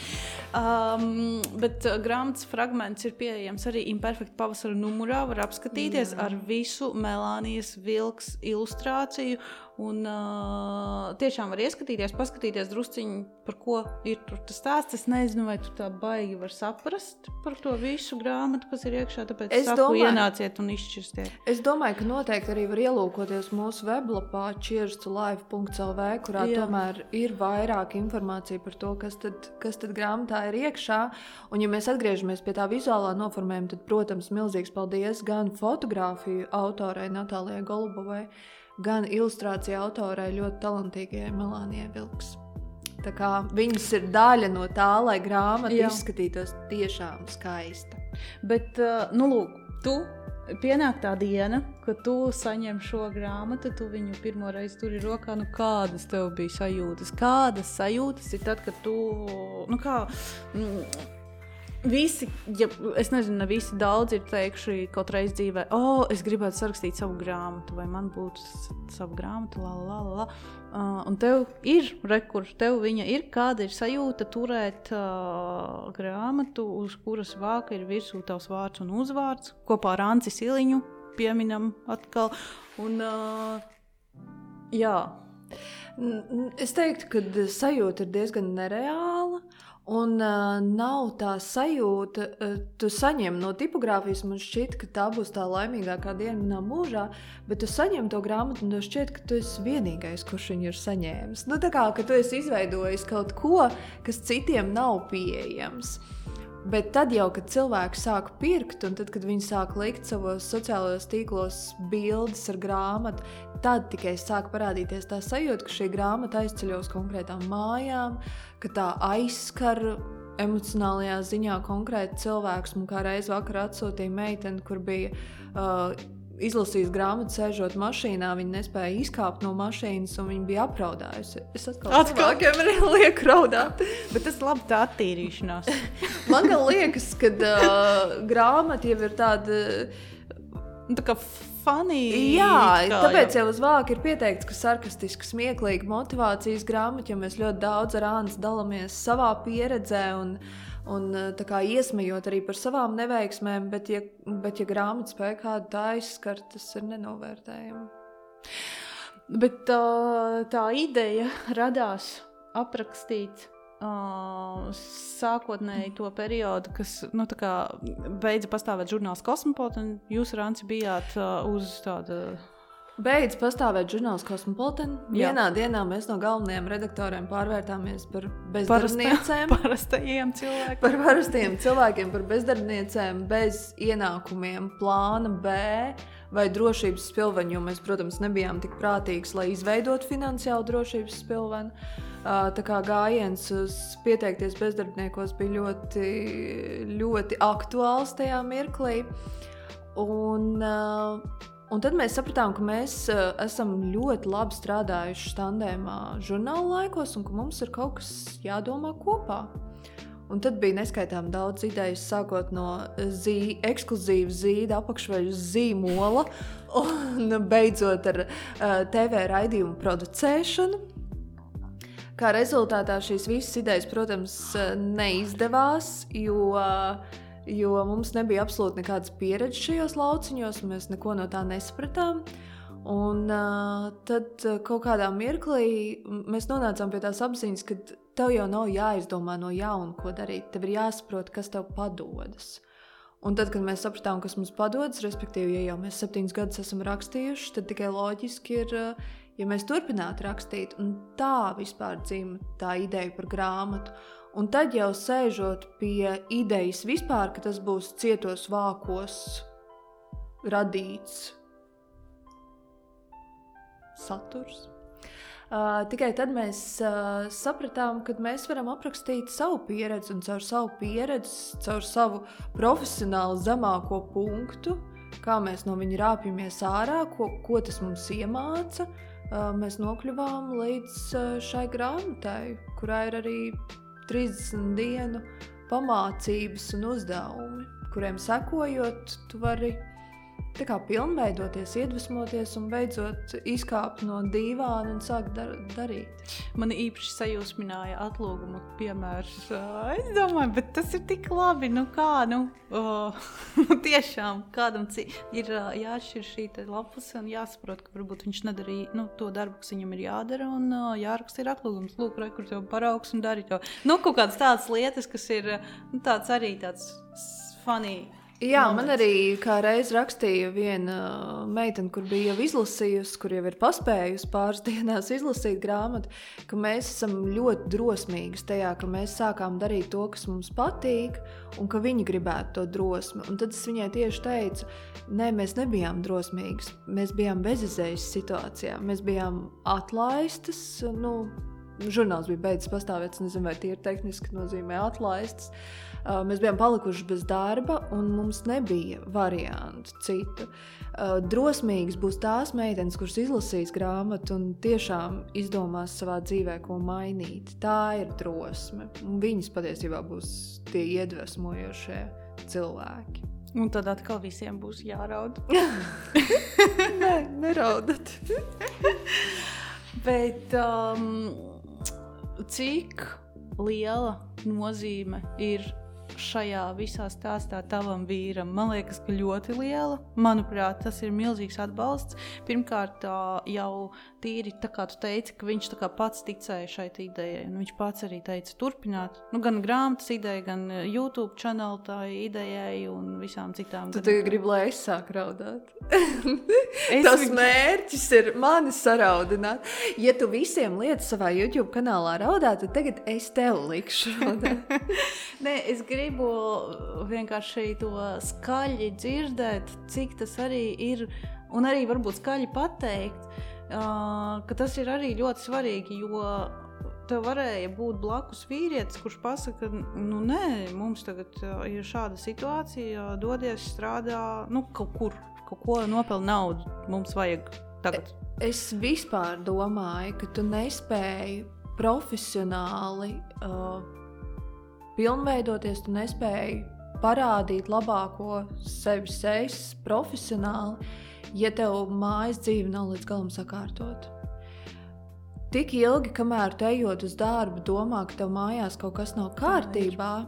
Um, bet uh, grāmatas fragments ir pieejams arī imperfekta pavasara numurā. Var apskatīties Jā. ar visu Melānijas vilks ilustrāciju. Un uh, tiešām var ieskatīties, paskatīties drusciņi, par ko ir tas stāsts. Es nezinu, vai tu tā baigi var saprast par to visu grāmatu, kas ir iekšā. Tāpēc es saku, domāju, ienāciet un izšķirstiet. Es domāju, ka noteikti arī var ielūkoties mūsu weblapā cheers2live.lv, kurā Jā. tomēr ir vairāk informācija par to, kas tad, kas tad grāmatā ir iekšā. Un, ja mēs atgriežamies pie tā vizuālā noformējuma, tad, protams, milzīgs paldies gan fotografiju autorai Natālijai Golubovai gan ilustrācija autorai ļoti talantīgajai Melānijai Vilks. Viņas ir daļa no tā, lai grāmata Jā. izskatītos tiešām skaista. Bet, uh, nu, lūk, tu pienāk tā diena, kad tu saņem šo grāmatu, tu viņu pirmo reizi turi rokā. Nu, kādas tev bija sajūtas? Kādas sajūtas ir tad, kad tu. Nu, kā, mm, Visi, ja es nezinu, ne visi daudz ir teikuši kaut reiz dzīvē, oh, es gribētu sarakstīt savu grāmatu, vai man būtu sava grāmata, la, la, la. Uh, un tev ir rekurss, tev viņa ir, kāda ir sajūta turēt uh, grāmatu, uz kuras vāka ir virsū tavs vārds un uzvārds, kopā ar Anci Siliņu pieminam atkal. Un, uh, jā. Es teiktu, ka sajūta ir diezgan nereāla. Un uh, nav tā sajūta, uh, tu saņem no tipogrāfijas, man šķiet, ka tā būs tā laimīgākā diena manā mūžā, bet tu saņem to grāmatu, un tev šķiet, ka tu esi vienīgais, kurš viņu ir saņēmis. Nu, tā kā tu esi izveidojis kaut ko, kas citiem nav pieejams. Bet tad jau, kad cilvēki sāk pirkt, un tad, kad viņi sāk likt savos sociālajos tīklos bildes ar grāmatu, tad tikai sāk parādīties tā sajūta, ka šī grāmata aizceļ uz konkrētām mājām, ka tā aizskar emocionālajā ziņā konkrēti cilvēks. Man kā reiz vakar atsūtīja meiteni, kur bija uh, izlasījis grāmatu, sēžot mašīnā, viņa nespēja izkāpt no mašīnas, un viņa bija apraudājusi. Es atkal cilvēkiem arī lieku raudāt. Bet tas labi tā attīrīšanās. Man liekas, ka uh, grāmata jau ir tāda. Nu, tā kā funny. Jā, kā, tāpēc jau uz vāka ir pieteikts, ka sarkastiski, smieklīgi motivācijas grāmata, jo mēs ļoti daudz ar Ānu dalāmies savā pieredzē. Un, un eh, kā, iesmējot arī par savām neveiksmēm, bet, ja, bet, ja grāmatā spēja kādu tā aizskart, tas ir nenovērtējami. Bet tā, tā ideja radās aprakstīt uh, sākotnēji to periodu, kas nu, beidza pastāvēt žurnāls Cosmopolitan, un jūs, Ranci, bijāt uh, uz tāda Beidz pastāvēt žurnāls Cosmopolitan. Vienā dienā mēs no galvenajiem redaktoriem pārvērtāmies par bezdarbniecēm. Parastajiem cilvēkiem. Par parastajiem cilvēkiem, par bezdarbniecēm bez ienākumiem, plāna B vai drošības spilvenu, jo mēs, protams, nebijām tik prātīgi, lai izveidotu finansiālu drošības spilvenu. Tā kā gājiens uz pieteikties bezdarbniekos bija ļoti, ļoti aktuāls tajā mirklī. Un, uh, Un tad mēs sapratām, ka mēs uh, esam ļoti labi strādājuši tandēmā žurnāla laikos, un ka mums ir kaut kas jādomā kopā. Un tad bija neskaitām daudz ideju, sākot no zī, ekskluzīva zīda apakšveļu zīmola un beidzot ar uh, TV raidījumu producēšanu. Kā rezultātā šīs visas idejas, protams, neizdevās, jo uh, jo mums nebija absolūti nekādas pieredzes šajos lauciņos, mēs neko no tā nesapratām. Un uh, tad kaut kādā mirklī mēs nonācām pie tās apziņas, ka tev jau nav jāizdomā no jauna, ko darīt. Tev ir jāsaprot, kas tev padodas. Un tad, kad mēs sapratām, kas mums padodas, respektīvi, ja jau mēs septiņus gadus esam rakstījuši, tad tikai loģiski ir, ja mēs turpinātu rakstīt. Un tā vispār dzimta tā ideja par grāmatu. Un tad jau sēžot pie idejas vispār, ka tas būs cietos vākos radīts saturs. Uh, tikai tad mēs uh, sapratām, ka mēs varam aprakstīt savu pieredzi, un caur savu pieredzi, caur savu profesionālu zemāko punktu, kā mēs no viņa rāpjamies ārā, ko, ko tas mums iemāca. Uh, mēs nokļuvām līdz uh, šai grāmatai, kurā ir arī 30 dienu pamācības un uzdevumi, kuriem sekojot, tu vari tā kā pilnveidoties, iedvesmoties un beidzot izkāpt no dīvāna un sākt dar darīt. Man īpaši sajūsmināja atlūguma piemērs. Es domāju, bet tas ir tik labi. Nu kā, nu, oh, tiešām kādam ir jāatšķir šī lapuse un jāsaprot, ka varbūt viņš nedarīja nu, to darbu, kas viņam ir jādara. Un jāraksta ir atlūgums, lūk, re, kur tev paraugs un dari to. Nu, kaut kādas tādas lietas, kas ir nu, tāds arī tāds funny Jā, moments. man arī kā reiz rakstīja viena meitene, kur bija jau izlasījusi, kur jau ir paspējusi pāris dienās izlasīt grāmatu, ka mēs esam ļoti drosmīgi tajā, ka mēs sākām darīt to, kas mums patīk, un ka viņi gribētu to drosmi. Un tad es viņai tieši teicu, nē, mēs nebijām drosmīgas, mēs bijām bezizējas situācijā, mēs bijām atlaistas. Nu, Žurnāls bija beidzis pastāvēt, es nezinu, vai tie ir tehniski nozīmē atlaistas. Uh, Uh, mēs bijām palikuši bez darba, un mums nebija variantu citu. Uh, drosmīgas būs tās meitenes, kuras izlasīs grāmatu un tiešām izdomās savā dzīvē, ko mainīt. Tā ir drosme. Un viņas patiesībā būs tie iedvesmojošie cilvēki. Un tad atkal visiem būs jāraud. Nē, neraudat. Bet um, cik liela nozīme ir šajā visā stāstā tavam vīram? Man liekas, ka ļoti liela. Manuprāt, tas ir milzīgs atbalsts. Pirmkārt, jau tīri tā kā tu teici, ka viņš pats ticēja šai idejai. Viņš pats arī teica, turpināt. Nu, gan grāmatas ideja, gan YouTube kanāla tā idejai un visām citām. Tu gan... gribi, lai es sāku raudāt. es Tas viņu... mērķis ir mani saraudināt. Ja tu visiem lietas savā YouTube kanālā raudāt, tad tagad es tev likšu raudāt. Nē, es gribu vienkārši to skaļi dzirdēt, cik tas arī ir, un arī varbūt skaļi pateikt, uh, ka tas ir arī ļoti svarīgi, jo tev varēja būt blakus vīrietis, kurš pasakā, nu, nē, mums tagad ir šāda situācija, dodies strādā nu, kaut kur, kaut ko nopelnīt naudu. Mums vajag tagad. Es vispār domāju, ka tu nespēji profesionāli uh, pilnveidoties, tu nespēji parādīt labāko sevi sejas profesionāli, ja tev mājas dzīve nav līdz galam sakārtot. Tik ilgi, kamēr tu ejot uz darbu, domā, ka tev mājās kaut kas nav kārtībā,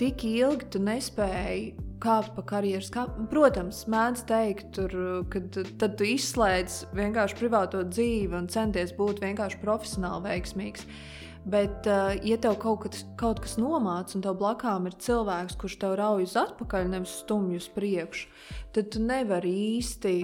tik ilgi tu nespēji kāpt pa karjeras kāpnes. Protams, mēdz teikt, tur, kad tad tu izslēdz vienkārši privāto dzīvi un centies būt vienkārši profesionāli veiksmīgs. Bet, uh, ja tev kaut kas, kaut kas nomāca, un tev blakām ir cilvēks, kurš tev rauj uz atpakaļ, nevis stumj uz priekšu, tad tu nevari īsti,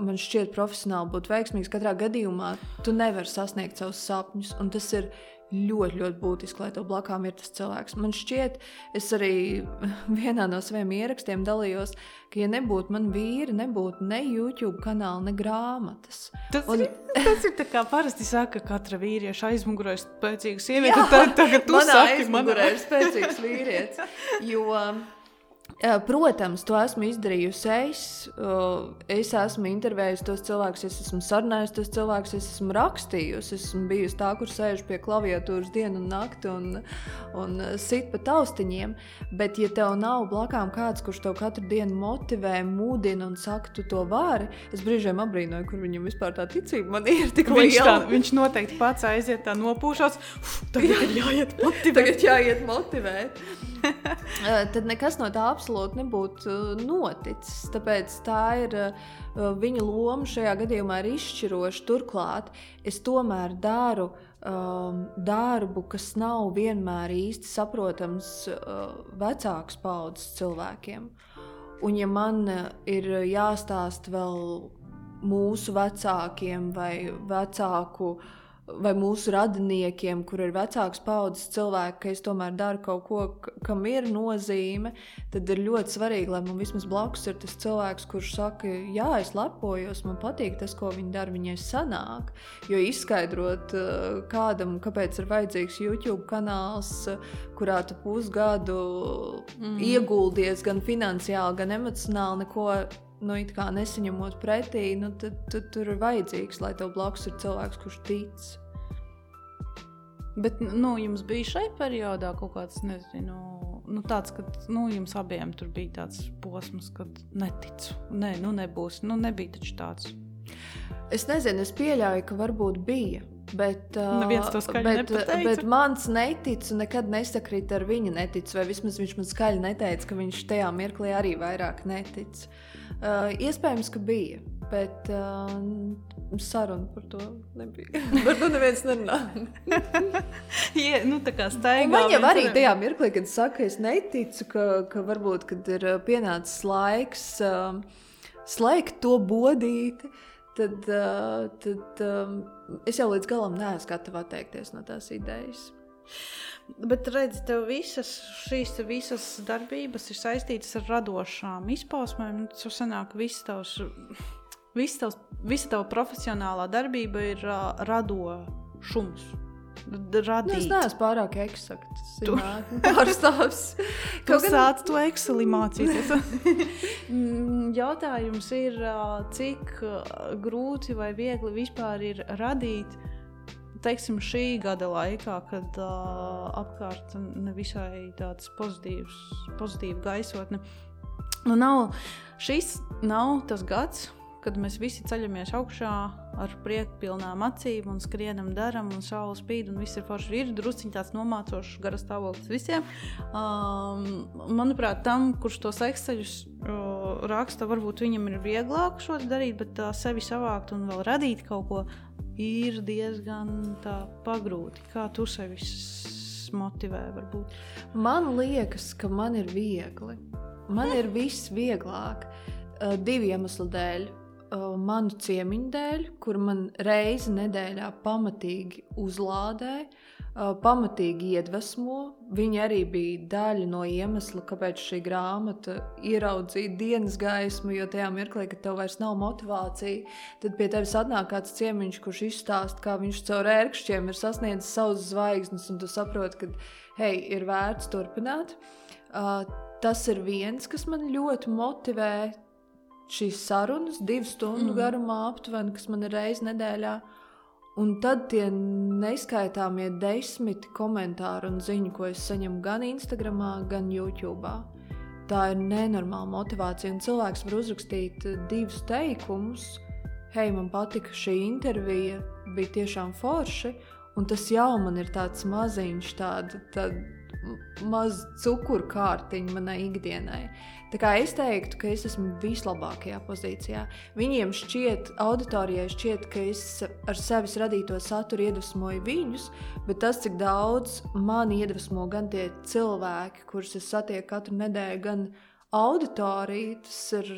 man šķiet, profesionāli būt veiksmīgs. Katrā gadījumā tu nevari sasniegt savus sapņus, un tas ir ļoti, ļoti būtiski, lai tev blakām ir tas cilvēks. Man šķiet, es arī vienā no saviem ierakstiem dalījos, ka, ja nebūtu man vīri, nebūtu ne YouTube kanāla, ne grāmatas. Tas, un... ir, tas ir tā kā parasti saka, ka katra vīrieša aizmugurē ir spēcīga sieviete. Tad, tagad tu saki, manā... ir spēcīgs vīrietis. Jo, Protams, to esmu izdarījusi es. Es esmu intervējusi tos cilvēkus, es esmu sarunājusi tos cilvēkus, es esmu rakstījusi. Es esmu bijusi tā, kur sēž pie klaviatūras dienu un nakti un, un sit pa taustiņiem. Bet, ja tev nav blakām kāds, kurš tev katru dienu motivē, mudina un saka, tu to vari, es brīžiem apbrīnoju, kur viņam vispār tā ticība man ir tik viņš liela. Tā, viņš noteikti pats aiziet tā nopūšās. Tagad ir jāiet motivēt. Tagad jāiet motivēt. Tad nekas no tā absolūti nebūtu noticis. Tāpēc tā ir viņa loma šajā gadījumā ir izšķiroša. Turklāt es tomēr daru um, darbu, kas nav vienmēr īsti saprotams uh, vecākas paudzes cilvēkiem. Un ja man ir jāstāsta vēl mūsu vecākiem vai vecāku uh, vai mūsu radiniekiem, kur ir vecāks paudzes cilvēki, ka es tomēr daru kaut ko, kam ir nozīme, tad ir ļoti svarīgi, lai man vismaz blakus ir tas cilvēks, kurš saka, jā, es lepojos, man patīk tas, ko viņi dara, viņai sanāk. Jo izskaidrot eh, kādam, kāpēc ir vajadzīgs YouTube kanāls, kurā tu pusgadu mm. ieguldies gan finansiāli, gan emocionāli, neko nu, nesaņemot pretī, nu, tad, tad tur ir vajadzīgs, lai tev blakus ir cilvēks, kurš tic. Bet nu, jums bija šai periodā kaut kāds, nezinu, nu, tāds, ka nu, jums abiem tur bija tāds posms, kad neticu. Nē, nu nebūs. Nu, nebija taču tāds. Es nezinu, es pieļauju, ka varbūt bija. Bet, skaļi bet, bet mans neticu nekad nesakrīt ar viņa neticu, vai vismaz viņš man skaļi neteica, ka viņš tajā mirklī arī vairāk netic. Uh, iespējams, ka bija, bet uh, saruna par to nebija. Par to neviens nerunā. Ja, nu, tā kā staigā. Man jau arī ar- tajā mirklī, kad saka, es neticu, ka, ka varbūt kad ir uh, pienācis laiks um, slēgt to bodīti, tad, uh, tad um, es jau līdz galam neesmu gatava atteikties no tās idejas. Bet redz, tev visas šīs visas darbības ir saistītas ar radošām izpausmēm. Tas sanāk, ka viss tavs, viss tavs, visa tava profesionālā darbība ir uh, radošums. D- Nu, es Radīt. neesmu pārāk eksakts. Tu Kaut gan- sāc to Excel mācīties. Mm, Jautājums ir, cik grūti vai viegli vispār ir radīt, teiksim, šī gada laikā, kad uh, apkārt nevisai tāds pozitīvs, pozitīva gaisotne. Nu, nav, šis nav tas gads, kad mēs visi ceļamies augšā ar prieku pilnām acīm un skrienam, darām, un saule spīd, un viss ir forši. Ir drusciņš tāds nomācošs garas stāvoklis visiem. Um, manuprāt, tam, kurš tos eksteļus uh, raksta, varbūt viņam ir vieglāk šo darīt, bet uh, sevi savākt un vēl radīt kaut ko ir diezgan tā pagrūti. Kā tu sevi motivē, varbūt? Man liekas, ka man ir viegli. Man ir viss vieglāk. Uh, divu iemeslu dēļ. Uh, manu ciemiņu dēļ, kur man reizi nedēļā pamatīgi uzlādē, uh, pamatīgi iedvesmo. Viņi arī bija daļa no iemesla, kāpēc šī grāmata ieraudzīja dienas gaismu. Jo tajā mirklī, kad tev vairs nav motivācija, tad pie tevis atnāk kāds ciemiņš, kurš izstāsta, kā viņš caur ērkšķiem ir sasniedzis savus zvaigznes, un tu saproti, ka hei, ir vērts turpināt. Uh, tas ir viens, kas man ļoti motivē. Šīs sarunas, divu stundu Mm. garumā, aptuveni, kas man ir reizes nedēļā. Un tad tie neskaitāmie desmit komentāri un ziņu, ko es saņemu gan Instagram, gan YouTube. Tā ir nenormāla motivācija. Un cilvēks var uzrakstīt eh, divus teikumus. Hei, man patika šī intervija, bija tiešām forši. Un tas jau man ir tāds maziņš, tāda, tāda maza cukuru kārtiņa manai ikdienai. Tā kā es teiktu, ka es esmu vislabākajā pozīcijā. Viņiem šķiet, auditorijai šķiet, ka es ar sevis radīto saturu iedvesmoju viņus, bet tas, cik daudz man iedvesmo gan tie cilvēki, kurus es satieku katru nedēļu, gan auditorija, tas ir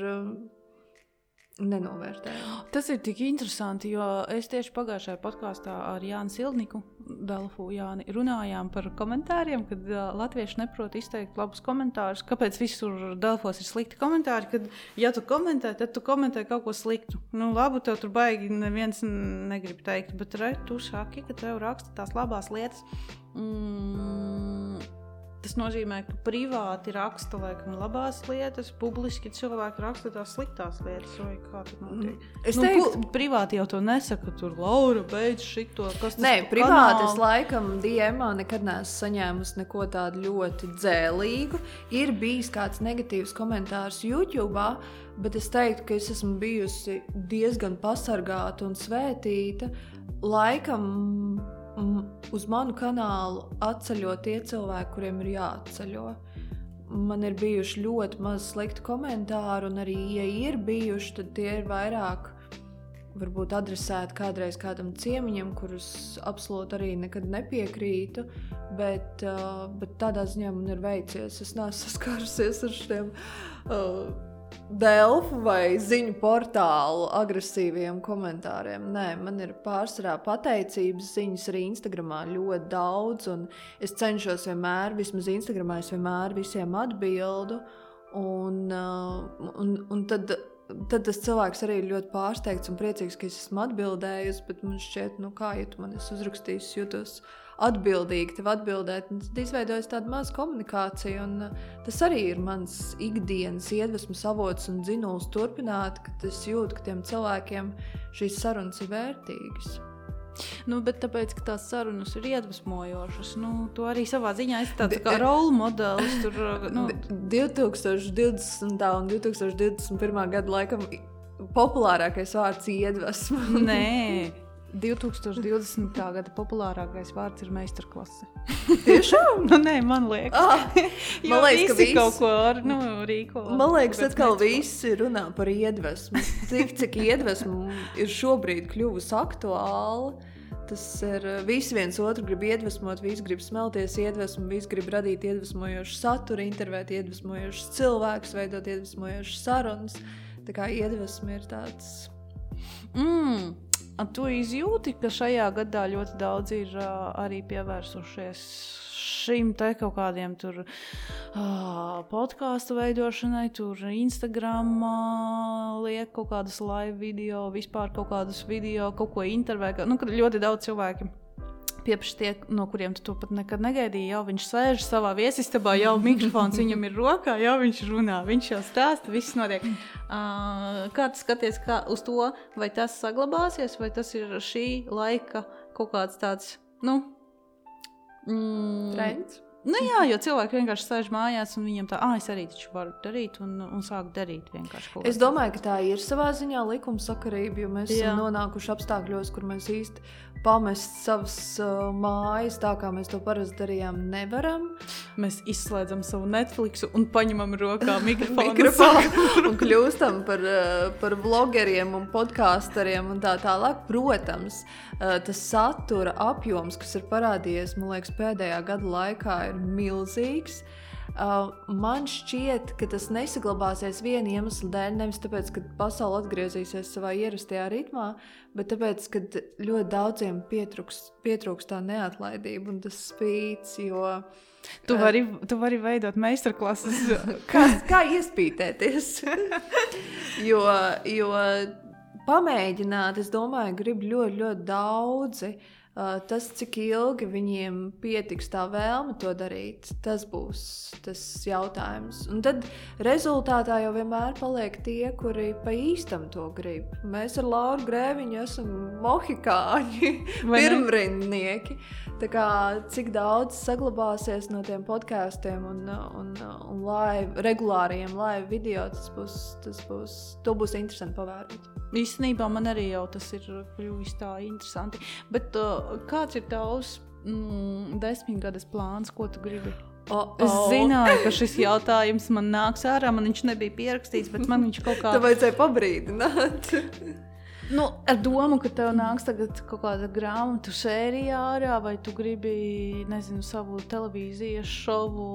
nenovērtējami. Tas ir tik interesanti, jo es tieši pagājušajā podkāstā ar Jānu Silniku, Delfu Jāni, runājām par komentāriem, kad uh, latvieši neprot izteikt labus komentārus. Kāpēc visur Delfos ir slikti komentāri? Kad, ja tu komentē, tad tu komentē kaut ko sliktu. Nu, labu tev tur baigi neviens negrib teikt, bet re, tu saki, ka tev raksta tās labās lietas. Mm, Tas nozīmē, ka privāti raksta laikam labās lietas, publiski cilvēki raksta tās sliktās lietas. Vai kā tas notiek? Es nu, teiktu, pu- privāti jau to nesaka. Tur Laura beidz šito. Kas tas Nē, privāti es kanālu? laikam DMā nekad neesmu saņēmusi neko tādu ļoti dzēlīgu. Ir bijis kāds negatīvs komentārs YouTube, bet es teiktu, ka es esmu bijusi diezgan pasargāta un svētīta. Laikam mm, uz manu kanālu atceļo tie cilvēki, kuriem ir jāatceļo. Man ir bijuši ļoti maz sliktu komentāru, un arī, ja ir bijuši, tad tie ir vairāk varbūt adresēti kādreiz kādam ciemiņam, kurus absolūti arī nekad nepiekrītu. Bet, uh, bet tādā ziņā man ir veicies. Es neesmu saskārusies ar šiem uh, Delfu vai ziņu portālu agresīviem komentāriem. Nē, man ir pārsvarā pateicības ziņas arī Instagramā ļoti daudz. un Es cenšos vienmēr, vismaz Instagramā, es vienmēr visiem atbildu. Un, uh, un, un tad, tad tas cilvēks arī ir ļoti pārsteigts un priecīgs, ka es esmu atbildējusi. Bet man šķiet, nu kā ja tu man esi uzrakstījis, jūtos atbildīgi tev atbildēt. Un Tad izveidojas tāda maza komunikācija. Un, uh, tas arī ir mans ikdienas iedvesmas avots un dzinums turpināt, kad es jūtu, ka tiem cilvēkiem šīs sarunas ir vērtīgas. Nu, bet tāpēc, ka tās sarunas ir iedvesmojošas, nu, tu arī savā ziņā esi tāds kā role modelis. Tur, nu. 2020. un 2021. gada laikam populārākais vārds iedvesmo. Nē. 2020. gada populārākais vārds ir meistarklase. Tiešām? nu, nē, man liekas, Ah, man liekas, ka visi kaut ko ar, nu, rīko. Man liekas, atkal visi runā par iedvesmu. Cik, cik iedvesmu ir šobrīd kļuvusi aktuāla. Tas ir uh, visi viens otru grib iedvesmot, visi grib smelties iedvesmu, visi grib radīt iedvesmojošu saturu, intervēt iedvesmojošus cilvēkus, veidot iedvesmojošas sarunas. Tā kā iedvesma ir tāds. Mm. Tu izjūti, ka šajā gadā ļoti daudz ir uh, arī pievērsušies šim te kaut kādiem tur uh, podkāstu veidošanai, tur Instagram uh, liek kaut kādas live video, vispār kaut kādus video, kaut ko intervēt. Nu, ļoti daudz cilvēku pieprasa tie, no kuriem tu to pat nekad negaidīji. Jau viņš sēž savā viesistabā, jau mikrofons viņam ir rokā, jau viņš runā, viņš jau stāsta, viss notiek. Uh, kā tu skaties kā uz to, vai tas saglabāsies, vai tas ir šī laika kaut kāds tāds, nu, mm, Trends. Nu, jā, jo cilvēki vienkārši sēž mājās, un viņiem tā, ah, es arī taču varu darīt, un, un sāk darīt vienkārši kaut ko. Es domāju, ka tā ir savā ziņā likumsakarība, jo mēs Jā. esam nonākuši apstākļos, kur mēs īsti pamest savas uh, mājas tā, kā mēs to parasti darījām, nevaram. Mēs izslēdzam savu Netflix un paņemam rokā mikrofonu. mikrofonu un kļūstam par, eh, par vlogeriem un podkāsteriem un tā tālāk. Protams, eh, tas satura apjoms, kas ir parādījies man liekas, pēdējā gada laikā, ir milzīgs. Uh, man šķiet, ka tas nesaglabāsies viena iemesla dēļ. Nevis tāpēc, ka pasaule atgriezīsies savā ierastajā ritmā, bet tāpēc, ka ļoti daudziem pietrūks, pietrūks tā neatlaidība un tas spīts. Jo, Tu vari, tu vari veidot meistarklases. kā, kā iespītēties. jo, jo pamēģināt, es domāju, grib ļoti, ļoti daudzi. Uh, Tas, cik ilgi viņiem pietiks tā vēlme to darīt, tas būs tas jautājums. Un tad rezultātā jau vienmēr paliek tie, kuri pa īstam to grib. Mēs ar Lauru Grēviņu esam mohikāņi, pirmrindnieki. Tā kā cik daudz saglabāsies no tiem podkāstiem un, un, un live, regulāriem live video, tas būs, tas būs, to būs interesanti pavērot. Īstenībā man arī jau tas ir kļuvis tā interesanti. Bet uh, kāds ir tavs mm, desmitgades plāns, ko tu gribi? Oh, Es zināju, ka šis jautājums man nāks ārā. Man viņš nebija pierakstīts, bet man viņš kaut kā Tā vajadzēja pabrīdināt. Nu, ar domu, ka tev nāks tagad kaut kāda grāmatu sērija ārā, vai tu gribi, nezinu, savu televīzijas šovu.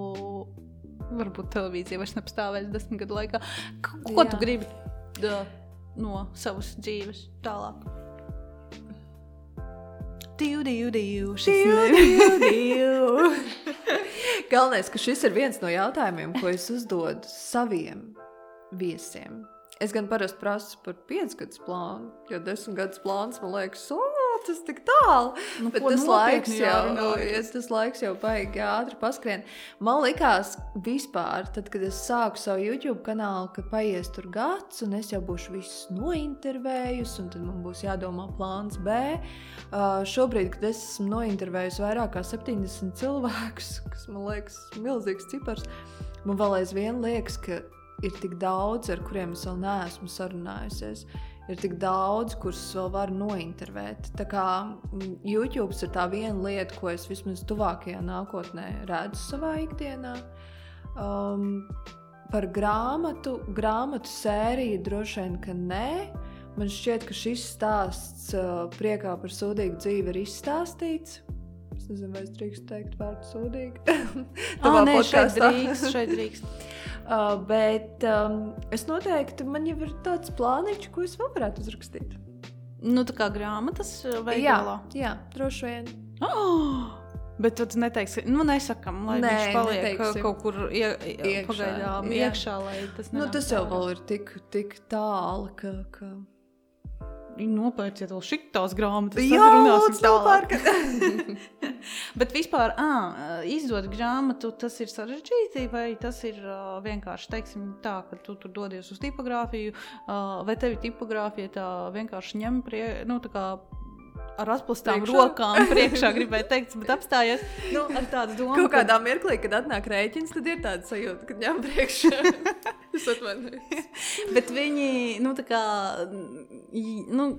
Varbūt televīzija vairs nepastāvēs desmit gadu laikā. Ko Jā. tu gribi da, no savas dzīves tālāk? Divu, divu, divu. Galvenais, ka šis ir viens no jautājumiem, ko es uzdodu saviem viesiem. Es gan parasti prasu par piecus gadus plānu, jo desmit gadus plāns man liekas, o, tas tik tālu. Nu, Bet tas laiks, jau, ja tas laiks jau baigi ātri paskrien. Man liekas, vispār, tad, kad es sāku savu YouTube kanālu, ka paies tur gads, un es jau būšu visus nointervējusi, un tad man būs jādomā plāns B. Uh, šobrīd, kad es esmu nointervējusi vairāk kā 70 cilvēkus, kas man liekas milzīgs cipars, man vēl aizvien liekas, ka ir tik daudz, ar kuriem es vēl neesmu sarunājusies. Ir tik daudz, kurus vēl varu nointervēt. Tā kā mm, YouTube ir tā viena lieta, ko es vismaz tuvākajā nākotnē redzu savā ikdienā. Um, par grāmatu, grāmatu sēriju droši vien, ka nē. Man šķiet, ka šis stāsts uh, priekā par sūdīgu dzīvi ir izstāstīts. Es nezinu, vai es drīkstu teikt vārdu sūdīgi. Tavā nē, šeit drīkst, šeit drīkst. Uh, bet um, es noteikti, man jau ir tāds plāniņš, ko es vēl varētu uzrakstīt. Nu, tā kā grāmatas uh, Jā, veidolā. jā droši vien. Oh! Bet tu neteiksi, nu, nesakām, lai Nē, viņš paliek neteiksim. kaut kur ie, Iekšā, pagaidām jā. iekšā, lai tas Nu, nenāk tas jau vēl ir tik, tik tālu, ka. ka... Nopērciet vēl šitās grāmatas. Jā, tad runāsim lūdzu, tālāk. Bet vispār, ā, izdot grāmatu, tas ir sarežģīti, vai tas ir ā, vienkārši, teiksim, tā, ka tu tur dodies uz tipogrāfiju, ā, vai tevi tipogrāfija tā vienkārši ņem prie, nu, ar atpūstām rokām priekšā gribēju teikt, bet apstājies nu, ar tādu domu. Kaut kādā mirklī, kad atnāk rēķins, tad ir tāda sajūta, ka ņem priekšā. es atvainojos. Bet viņi, nu, tā kā, nu,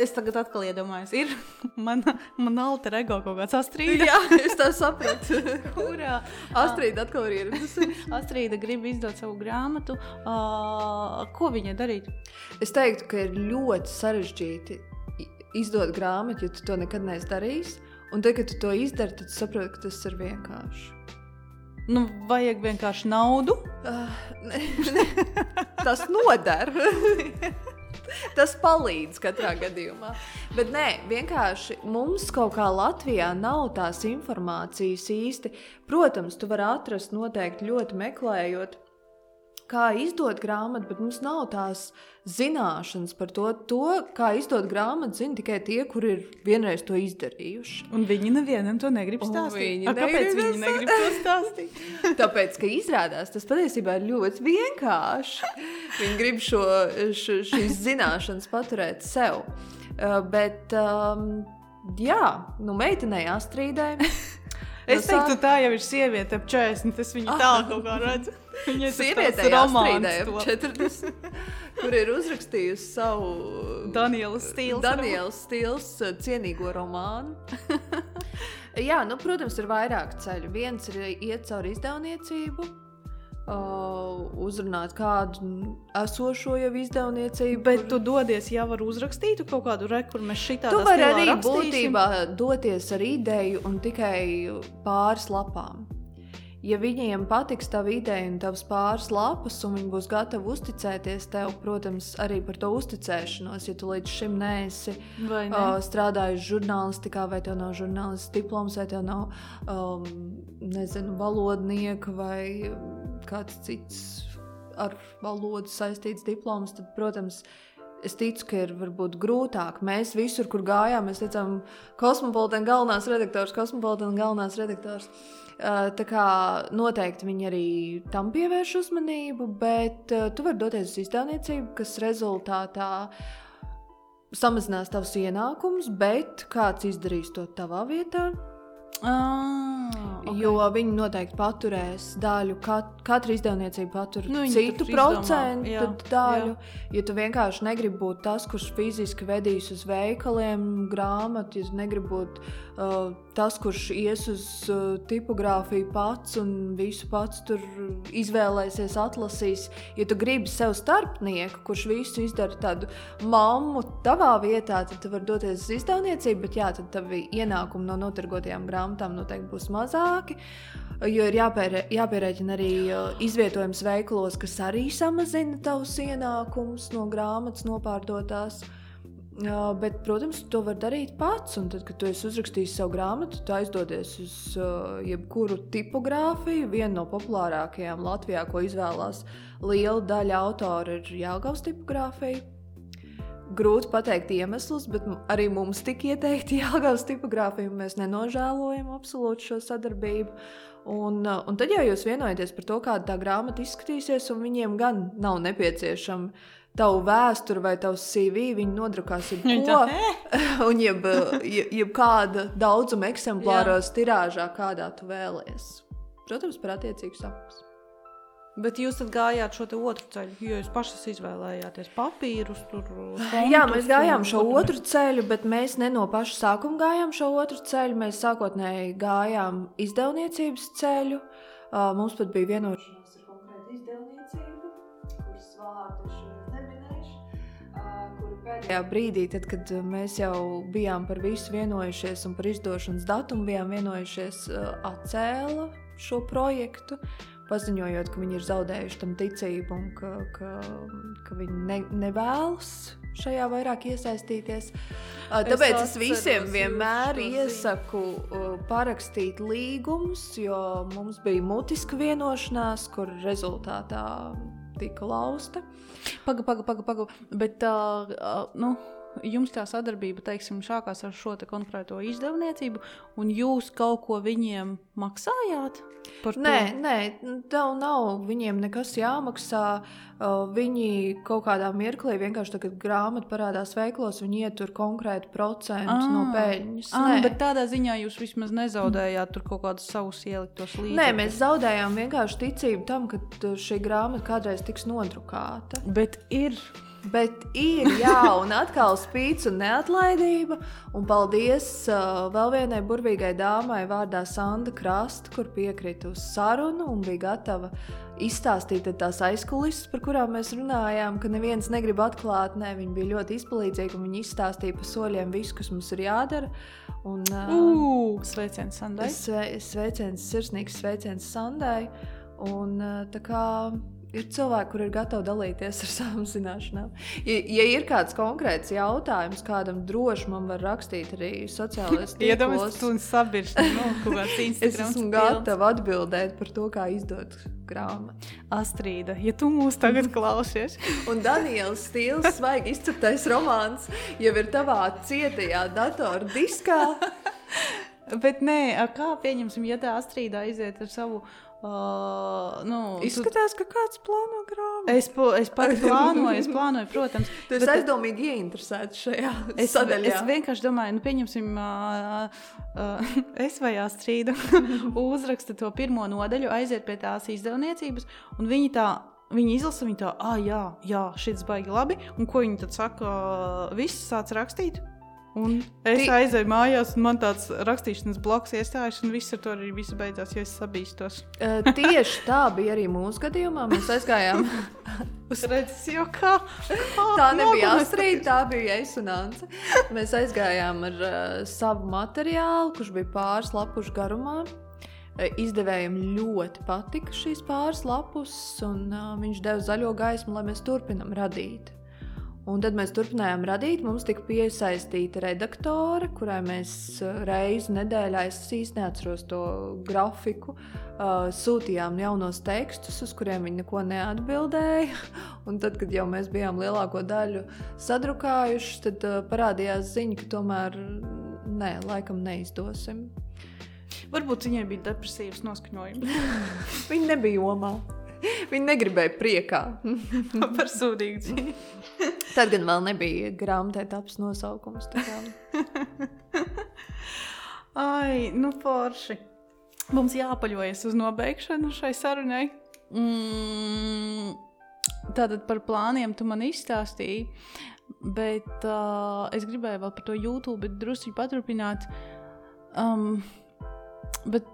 es tagad atkal iedomājos, ir mana, mana alter ego kaut kāds astrīda. Jā, es tā sapratu. Kurā Astrīda atkal ir. Astrīda grib izdot savu grāmatu. Uh, ko viņa darītu? Es teiktu, ka ir ļoti sarežģīti izdot grāmatu, ja tu to nekad neesi darījis. Un tad, kad tu to izdari, tad saproti, ka tas ir vienkārši. Nu, vajag vienkārši naudu. Uh, ne, ne, tas noder. tas palīdz katrā gadījumā. Bet nē, vienkārši mums kaut kā Latvijā nav tās informācijas īsti. Protams, tu vari atrast noteikti ļoti meklējot. Kā izdot grāmatu, bet mums nav tās zināšanas par to, to kā izdot grāmatu. Zina tikai tie, kuri ir vienreiz to izdarījuši. Un viņi nevienam to negrib stāstīt. viņi A, kāpēc negrib viņi negrib to stāstīt? Tāpēc, ka izrādās tas patiesībā ir ļoti vienkārši. Viņi grib šo, šo, šīs zināšanas paturēt sev. Uh, bet, um, jā, nu, meitenei Astrīdai. Es teiktu, tā jau ir sieviete ap 40. Es viņu tā kaut kā redzu. Viņa ir Astrīdai ap 40, kur ir uzrakstījusi savu Daniela stils. Daniels stils uh, cienīgo romānu. Jā, nu, protams, ir vairāk ceļu. Viens ir iet cauri izdevniecību, uh, uzrunāt kādu esošo jau izdevniecību. Bet tu dodies jau ar uzrakstītu kaut kādu rekursu, mēs šitā Tu vari arī būtībā doties ar ideju un tikai pāris lapām. Ja viņiem patiks tava ideja un tavs pāris lapas, un viņi būs gatavi uzticēties tev, protams, arī par to uzticēšanos, ja tu līdz šim neesi ne? uh, strādājis žurnālistikā, vai tev nav žurnālists diploms, vai tev nav um, nezinu, valodnieka vai kāds cits ar valodu saistīts diploms, tad, protams, Es ticu, ka ir varbūt grūtāk. Mēs visur, kur gājām, mēs teicām, kosmopolitāna galvenās redaktors, kosmopolitāna galvenās redaktors. Uh, Tā kā noteikti viņi arī tam pievērš uzmanību, bet uh, tu vari doties uz izdevniecību, kas rezultātā samazinās tavus ienākumus, bet kāds izdarīs to tavā vietā. Ah, okay. Jo viņi noteikti paturēs daļu, kat, katra izdevniecība patur Nu, citu procentu jā, daļu. Ja tu vienkārši negribi būt tas, kurš fiziski vedīs uz veikaliem grāmatu, ja negribi būt uh, tas, kurš ies uz uh, tipogrāfiju pats un visu pats tur izvēlēsies, atlasīs. Ja tu gribi sev starpnieku, kurš visu izdara tādu mammu tavā vietā, tad tu vari doties uz izdevniecību, bet jā, tad tavi ienākumi no notirgotajām grāmatām noteikti būs mazāki. Jo ir jāpērē, jāpierēķina arī izvietojums veikalos, kas arī samazina tavus ienākumus no grāmatas nopārdotās. Uh, bet, protams, to var darīt pats. Un tad, kad tu esi uzrakstījis savu grāmatu, tu aizdodies uz uh, jebkuru tipogrāfiju. Viena no populārākajām Latvijā, ko izvēlās liela daļa autoru, ir Jāgaus tipogrāfija. Grūti pateikt iemeslus, bet arī mums tika ieteikti Jāgaus tipogrāfija. Mēs nenožēlojam absolūti šo sadarbību. Un, uh, un tad jau jūs vienojaties par to, kāda tā grāmata izskatīsies, un viņiem gan nav nepieciešama tavu vēsturi vai tavs CV. Viņi nodrukās jebko, un jeb, jeb, jeb kāda daudzuma eksemplāros tirāžā, kādā tu vēlējies. Protams, par attiecīgu sapnis. Bet jūs tad gājāt šo otru ceļu, jo jūs pašas izvēlējāties papīrus. Tur, Jā, fontus mēs gājām šo otru ceļu, bet mēs ne no paša sākuma gājām šo otru ceļu. Mēs sākotnēji gājām izdevniecības ceļu. Uh, mums pat bija vienošanās ar konkrētu izdevniecību, kuras vārdu es šodien neminēšu. Uh, kuri Pēdējā brīdī, tad, kad uh, mēs jau bijām par visu vienojušies un par izdošanas datumu bijām vienojušies, uh, atcēla šo projektu paziņojot, ka viņi ir zaudējuši tam ticību un ka, ka, ka viņi ne, nevēlas šajā vairāk iesaistīties. Tāpēc es, es visiem vienmēr iesaku parakstīt līgumus, jo mums bija mutiska vienošanās, kur rezultātā tika lausta. Pagaid, pagaid, pagaid. Paga. Bet, uh, nu, jums tā sadarbība, teiksim, sākās ar šo konkrēto izdevniecību, un jūs kaut ko viņiem maksājāt? Nē, nē, tev nav viņiem nekas jāmaksā. Viņi kaut kādā mirklī vienkārši tagad grāmatā parādās veiklos, viņi ietur konkrētu procentu no Ā. peļņas. Ah, Nē. nu, bet tādā ziņā jūs vismaz nezaudējāt tur kaut kādus savus ieliktos līdzekļus. Nē, mēs zaudējām vienkārši ticību tam, ka šī grāmata kādreiz tiks nodrukāta. Bet ir. Bet ir, jā, un atkal spīdz un neatlaidība. Un paldies uh, vēl vienai burvīgai dāmai vārdā Sanda Krasta, kur piekrita uz sarunu un bija gatava izstāstīt tās aizkulisēs, par kurām mēs runājām, ka neviens negrib atklāt. Nē, viņi bija ļoti izpalīdzīgi un viņi izstāstīja pa soļiem visu, kas mums ir jādara. Un, uh, Uh, sveiciens Sandai. Sve, sveiciens, sirsnīgs sveiciens Sandai. Un, uh, ir cilvēki, kur ir gatavi dalīties ar savām zināšanām. Ja, ja ir kāds konkrēts jautājums, kādam droši man var rakstīt arī Iedomājieties, tīklos, kāds es esmu gatava atbildēt par to, kā izdot grāmatu. Astrīda, ja tu mūs tagad klausies, Un Daniels Stīls, svaigi izceptais romāns, jau ir tavā cietajā datordiskā. bet nē, kā pieņemsim, ja tā Astrīda aiziet ar savu. Uh, nu, tu- Izskatās, ka kāds plāno grāmatu. Es, po, es pats plānoju, es plānoju, protams. Tu esi aizdomīgi ieinteresēts šajā Es, sadaļā. es vienkārši domāju, nu, pieņemsim, uh, uh, es vai Astrīda uzraksta to pirmo nodaļu, aiziet pie tās izdevniecības, un viņi tā. Viņi izlasa, viņi tā, ah, jā, jā šis baigi labi. Un ko viņi tad saka? Viss sāc rakstīt. Un es Ti- aizēju mājās, un man tāds rakstīšanas bloks iestājas, un viss ar to arī beidzās, jo es sabīstos. Uh, tieši tā bija arī mūsu gadījumā. Mēs aizgājām. Es redzu, jau kā. kā Tā nebija. Astrīda, tā bija Esunāns. Mēs aizgājām ar uh, savu materiālu, kurš bija pāris lapušu garumā. Uh, Izdevējiem ļoti patika šīs pāris lapus, un uh, viņš deva zaļo gaismu, lai mēs turpinām radīt. Un tad mēs turpinājām radīt. Mums tika piesaistīta redaktore, kurai mēs uh, reizi nedēļā, es īsti neatceros to grafiku, uh, sūtījām jaunos tekstus, uz kuriem viņi neko neatbildēja. Un tad, kad jau mēs bijām lielāko daļu sadrukājuši, tad uh, parādījās ziņa, ka tomēr nē, laikam neizdosim. Varbūt viņai bija depresīvs noskaņojums Viņi nebija jomā. Viņi negribēja priekā. par sūdīgu dzīvi. Tad gan vēl nebija grāmatā taps nosaukums. Ai, nu forši. Mums jāpaļojas uz nobeigšanu šai sarunai. Mm, tātad par plāniem tu man izstāstīji, bet uh, es gribēju vēl par to YouTube drusku paturpināt. Um, bet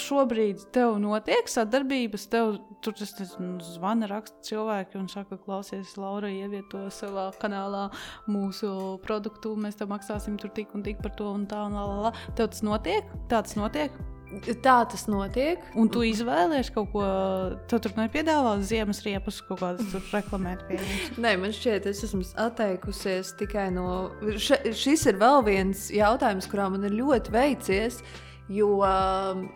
šobrīd tev notiek sadarbības, tev tur tas nezinu, zvana raksta cilvēki un saka, klausies, Laura, ievieto savā kanālā mūsu produktu, mēs tev maksāsim tur tik un tik par to un tā un la la la. Tev tas notiek? Tā tas notiek? Tā tas notiek. Un tu izvēlējies kaut ko, tu tur nepiedāvā ziemas riepas kaut kādas tur reklamēt. Nē, man šķiet, es esmu atteikusies tikai no. Še, šis ir vēl viens jautājums, kurā man ir ļoti veicies. Jo um,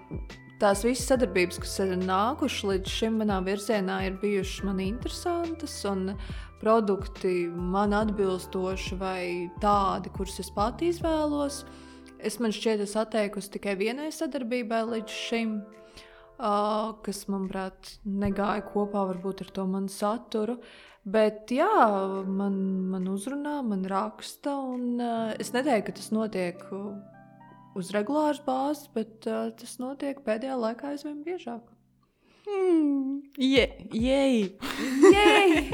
tās visas sadarbības, kas ir nākušas līdz šim manā virzienā, ir bijušas man interesantas. Un produkti man atbilstoši vai tādi, kurus es pati izvēlos. Es man šķiet, es atteikusi tikai vienai sadarbībai līdz šim. Uh, kas, manuprāt, negāja kopā varbūt ar to manu saturu. Bet, jā, man, man uzrunā, man raksta, un uh, es neteiktu, ka tas notiek uh, uz regulāras bāzes, bet uh, tas notiek pēdējā laikā aizvien biežāk. Hmm, je- Jej! Jej!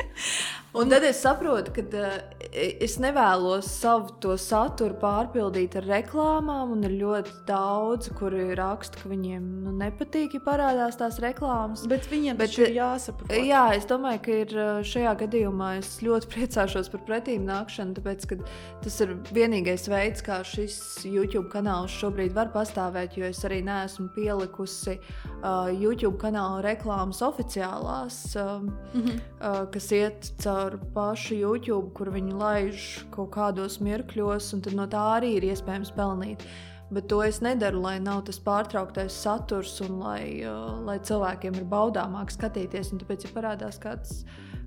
Un tad es saprotu, ka uh, es nevēlos savu to saturu pārpildīt ar reklāmām. Ir ļoti daudz, kuri raksta, ka viņiem nu, nepatīk, ja parādās tās reklāmas. Bet viņiem Bet, ir jāsaprot. Jā, es domāju, ka ir uh, šajā gadījumā es ļoti priecāšos par pretīm nākšanu, tāpēc ka tas ir vienīgais veids, kā šis YouTube kanāls šobrīd var pastāvēt, jo es arī neesmu pielikusi uh, YouTube kanāla reklāmas oficiālās, uh, Mhm. uh, kas iet caur pašu YouTube, kur viņi laiž kaut kādos mirkļos, un no tā arī ir iespējams pelnīt. Bet to es nedaru, lai nav tas pārtrauktais saturs un lai, uh, lai cilvēkiem ir baudāmāk skatīties. Un tāpēc, ja parādās kāds,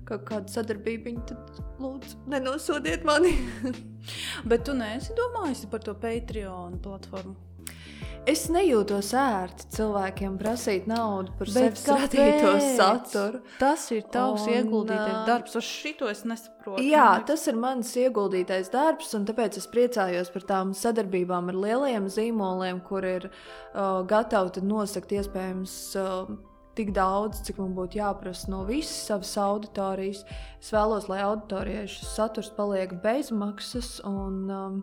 kaut kādu sadarbību, tad lūdzu, nenosodiet mani. Bet tu neesi domājis par to Patreon platformu? Es nejūtos ērti cilvēkiem prasīt naudu par sevis radīto saturu. Tas ir tavs Un, ieguldītais darbs. Uz šito es nesaprotu. Jā, tas ir mans ieguldītais darbs, un tāpēc es priecājos par tām sadarbībām ar lielajiem zīmoliem, kur ir uh, gatavi nosakt iespējams uh, tik daudz, cik man būtu jāprasa no visas savas auditorijas. Es vēlos, lai auditorijai šis saturs paliek bezmaksas. Un, um,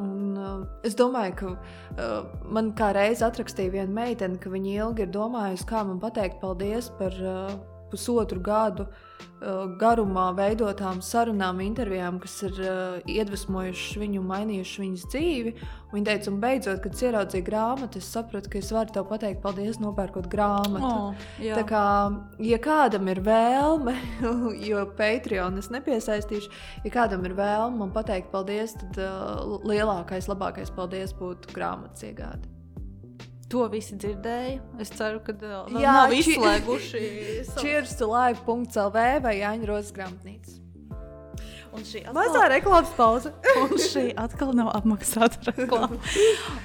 Un, uh, es domāju, ka uh, man kā reiz atrakstīja viena meitene, ka viņa ilgi ir domājusi, kā man pateikt paldies par uh, pusotru gadu uh, garumā veidotām sarunām, intervijām, kas ir uh, iedvesmojušas viņu, mainījušas viņas dzīvi. Viņa teica, un beidzot, kad es ieraudzīju grāmatu, es sapratu, ka es varu tev pateikt paldies, nopērkot grāmatu. O, jā. Tā kā, ja kādam ir vēlme, jo Patreon es nepiesaistīšu, ja kādam ir vēlme man pateikt paldies, tad uh, lielākais, labākais paldies būtu grāmatas iegāde. To visi dzirdēja. Es ceru, ka uh, vēl Jā, nav izslēguši. Cheers to live.lv vai Jāņa Rozes grāmatnīca. Un šī Mazā reklāmas pauze. Un šī atkal nav apmaksāta reklāma.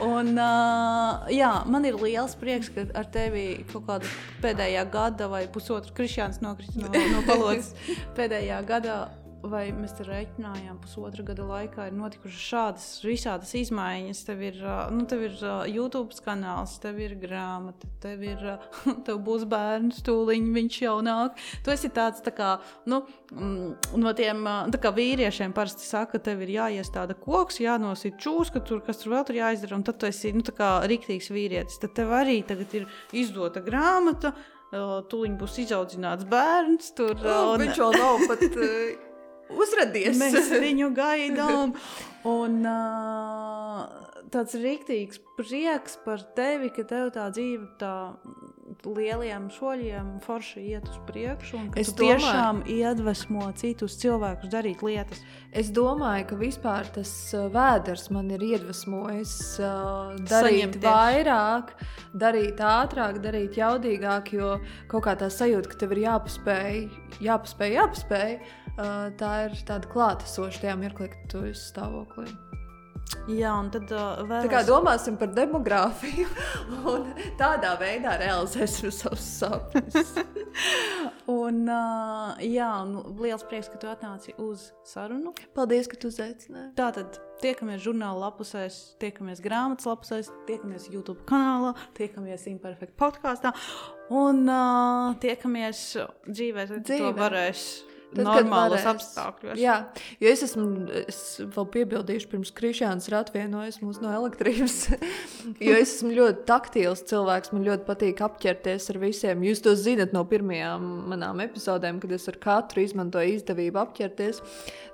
Un, uh, jā, man ir liels prieks, ka ar tevi kaut kāda pēdējā gada vai pusotra krišņāns nokrita no, no palodzes. Pēdējā gadā, vai mēs te reiķinājām, pusotra gada laikā ir notikušas šādas visādas izmaiņas. Tev ir, nu, tev ir YouTube kanāls, tev ir grāmata, tev, ir, tev būs bērns, tūliņ viņš jau nāk. Tu esi tāds tā kā, nu, mm, no tiem kā vīriešiem parasti saka, ka tev ir jāiestāda koks, jānosīt čūska, tur, kas tur vēl tur jāizdara, un tad tu esi nu, rīktīgs vīrietis. Tad tev arī ir izdota grāmata. Tūlīt būs izaudzināts bērns. Tur, uh, un- Viņš vēl nav pat uzradies. Mēs viņu gaidām. Un uh, tāds rīktīgs prieks par tevi, ka tev tā dzīve tā lieliem soļiem forši iet uz priekšu. Un Es domāju- tiešām iedvesmo citus cilvēkus darīt lietas. Es domāju, ka vispār tas vēders man ir iedvesmojis uh, darīt Saņemties. vairāk, darīt ātrāk, darīt jaudīgāk, jo kaut kā tā sajūta, ka tev ir jāpaspēj, jāpaspēj, jāpaspēj, tā ir tāda klātesoša tajā mirklī, kad tu esi stāvoklī. Jā, un tad uh, vēl. Tā kā domāsim par demogrāfiju un tādā veidā realizēsim savus sapņus. Un, uh, jā, un liels prieks, ka tu atnāci uz sarunu. Paldies, ka tu uzaicināji. Tātad tiekamies žurnāla lapusēs, tiekamies grāmatas lapusēs, tiekamies YouTube kanālā, tiekamies Imperfect podkāstā un uh, tiekamies dzīvē, tad to varēs Tad, normālos apstākļos. Jā, jo es esmu, es vēl piebildīšu, pirms Krišjāns ir atvienojis mūs no elektrības. jo es esmu ļoti taktīls cilvēks, man ļoti patīk apķerties ar visiem. Jūs to zinat no pirmajām manām epizodēm, kad es ar katru izmantoju izdevību apķerties.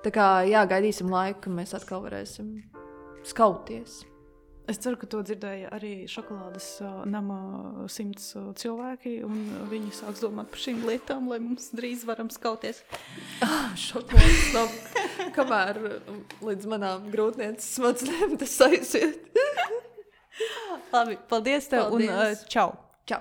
Tā kā jā, gaidīsim laiku, kad mēs atkal varēsim skauties. Es ceru, ka to dzirdēja arī šokolādes uh, nama simts uh, cilvēki, viņi sāks domāt par šīm lietām, lai mums drīz varam skauties. Šokolādes nav, kamēr līdz manām grūtnieces smadzenēm tas aiziet. Labi, paldies tev Paldies. un uh, čau! Čau!